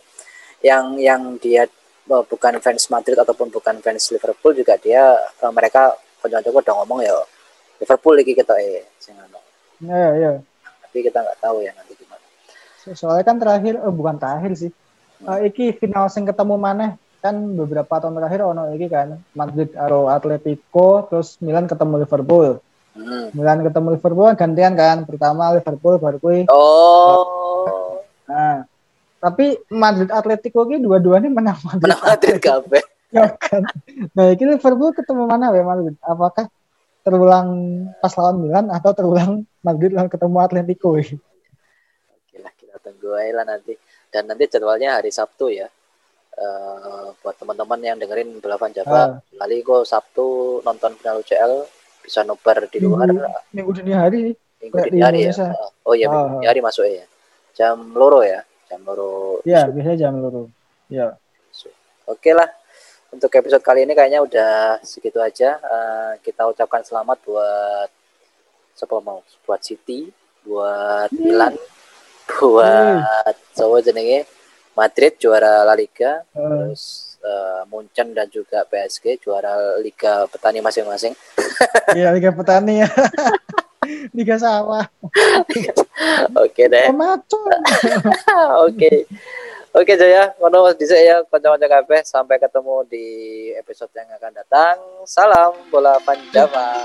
yang yang dia uh, bukan fans Madrid ataupun bukan fans Liverpool juga dia uh, mereka konco-konco udah ngomong ya Liverpool lagi kita eh sing Ya ya. Tapi kita nggak tahu ya nanti gimana. soalnya kan terakhir oh bukan terakhir sih. Uh, iki final sing ketemu mana kan beberapa tahun terakhir ono iki kan Madrid aro Atletico terus Milan ketemu Liverpool. Hmm. Milan ketemu Liverpool gantian kan pertama Liverpool baru kui. Oh. Nah, tapi Madrid Atletico ini dua-duanya menang Madrid. Menang Madrid kabe. ya kan. Nah, ini Liverpool ketemu mana ya Madrid? Apakah terulang pas lawan Milan atau terulang Madrid lawan ketemu Atletico? Oke lah, kita tunggu aja lah nanti. Dan nanti jadwalnya hari Sabtu ya. Uh, buat teman-teman yang dengerin belapan Java, uh. kali kok Sabtu nonton final UCL bisa nobar di luar. Minggu, minggu dini hari. Minggu dini hari ya. Oh iya, minggu dini hari masuk ya jam loro ya jam loro ya biasanya jam loro ya oke lah untuk episode kali ini kayaknya udah segitu aja uh, kita ucapkan selamat buat siapa mau buat City buat Milan buat hmm. jenenge Madrid juara La Liga hmm. terus uh, Munchen dan juga PSG juara Liga Petani masing-masing. Iya Liga Petani ya. Liga sawah. Oke deh. Oke. Oke Jaya, ngono Mas Disa ya kanca-kanca kabeh sampai ketemu di episode yang akan datang. Salam bola panjama.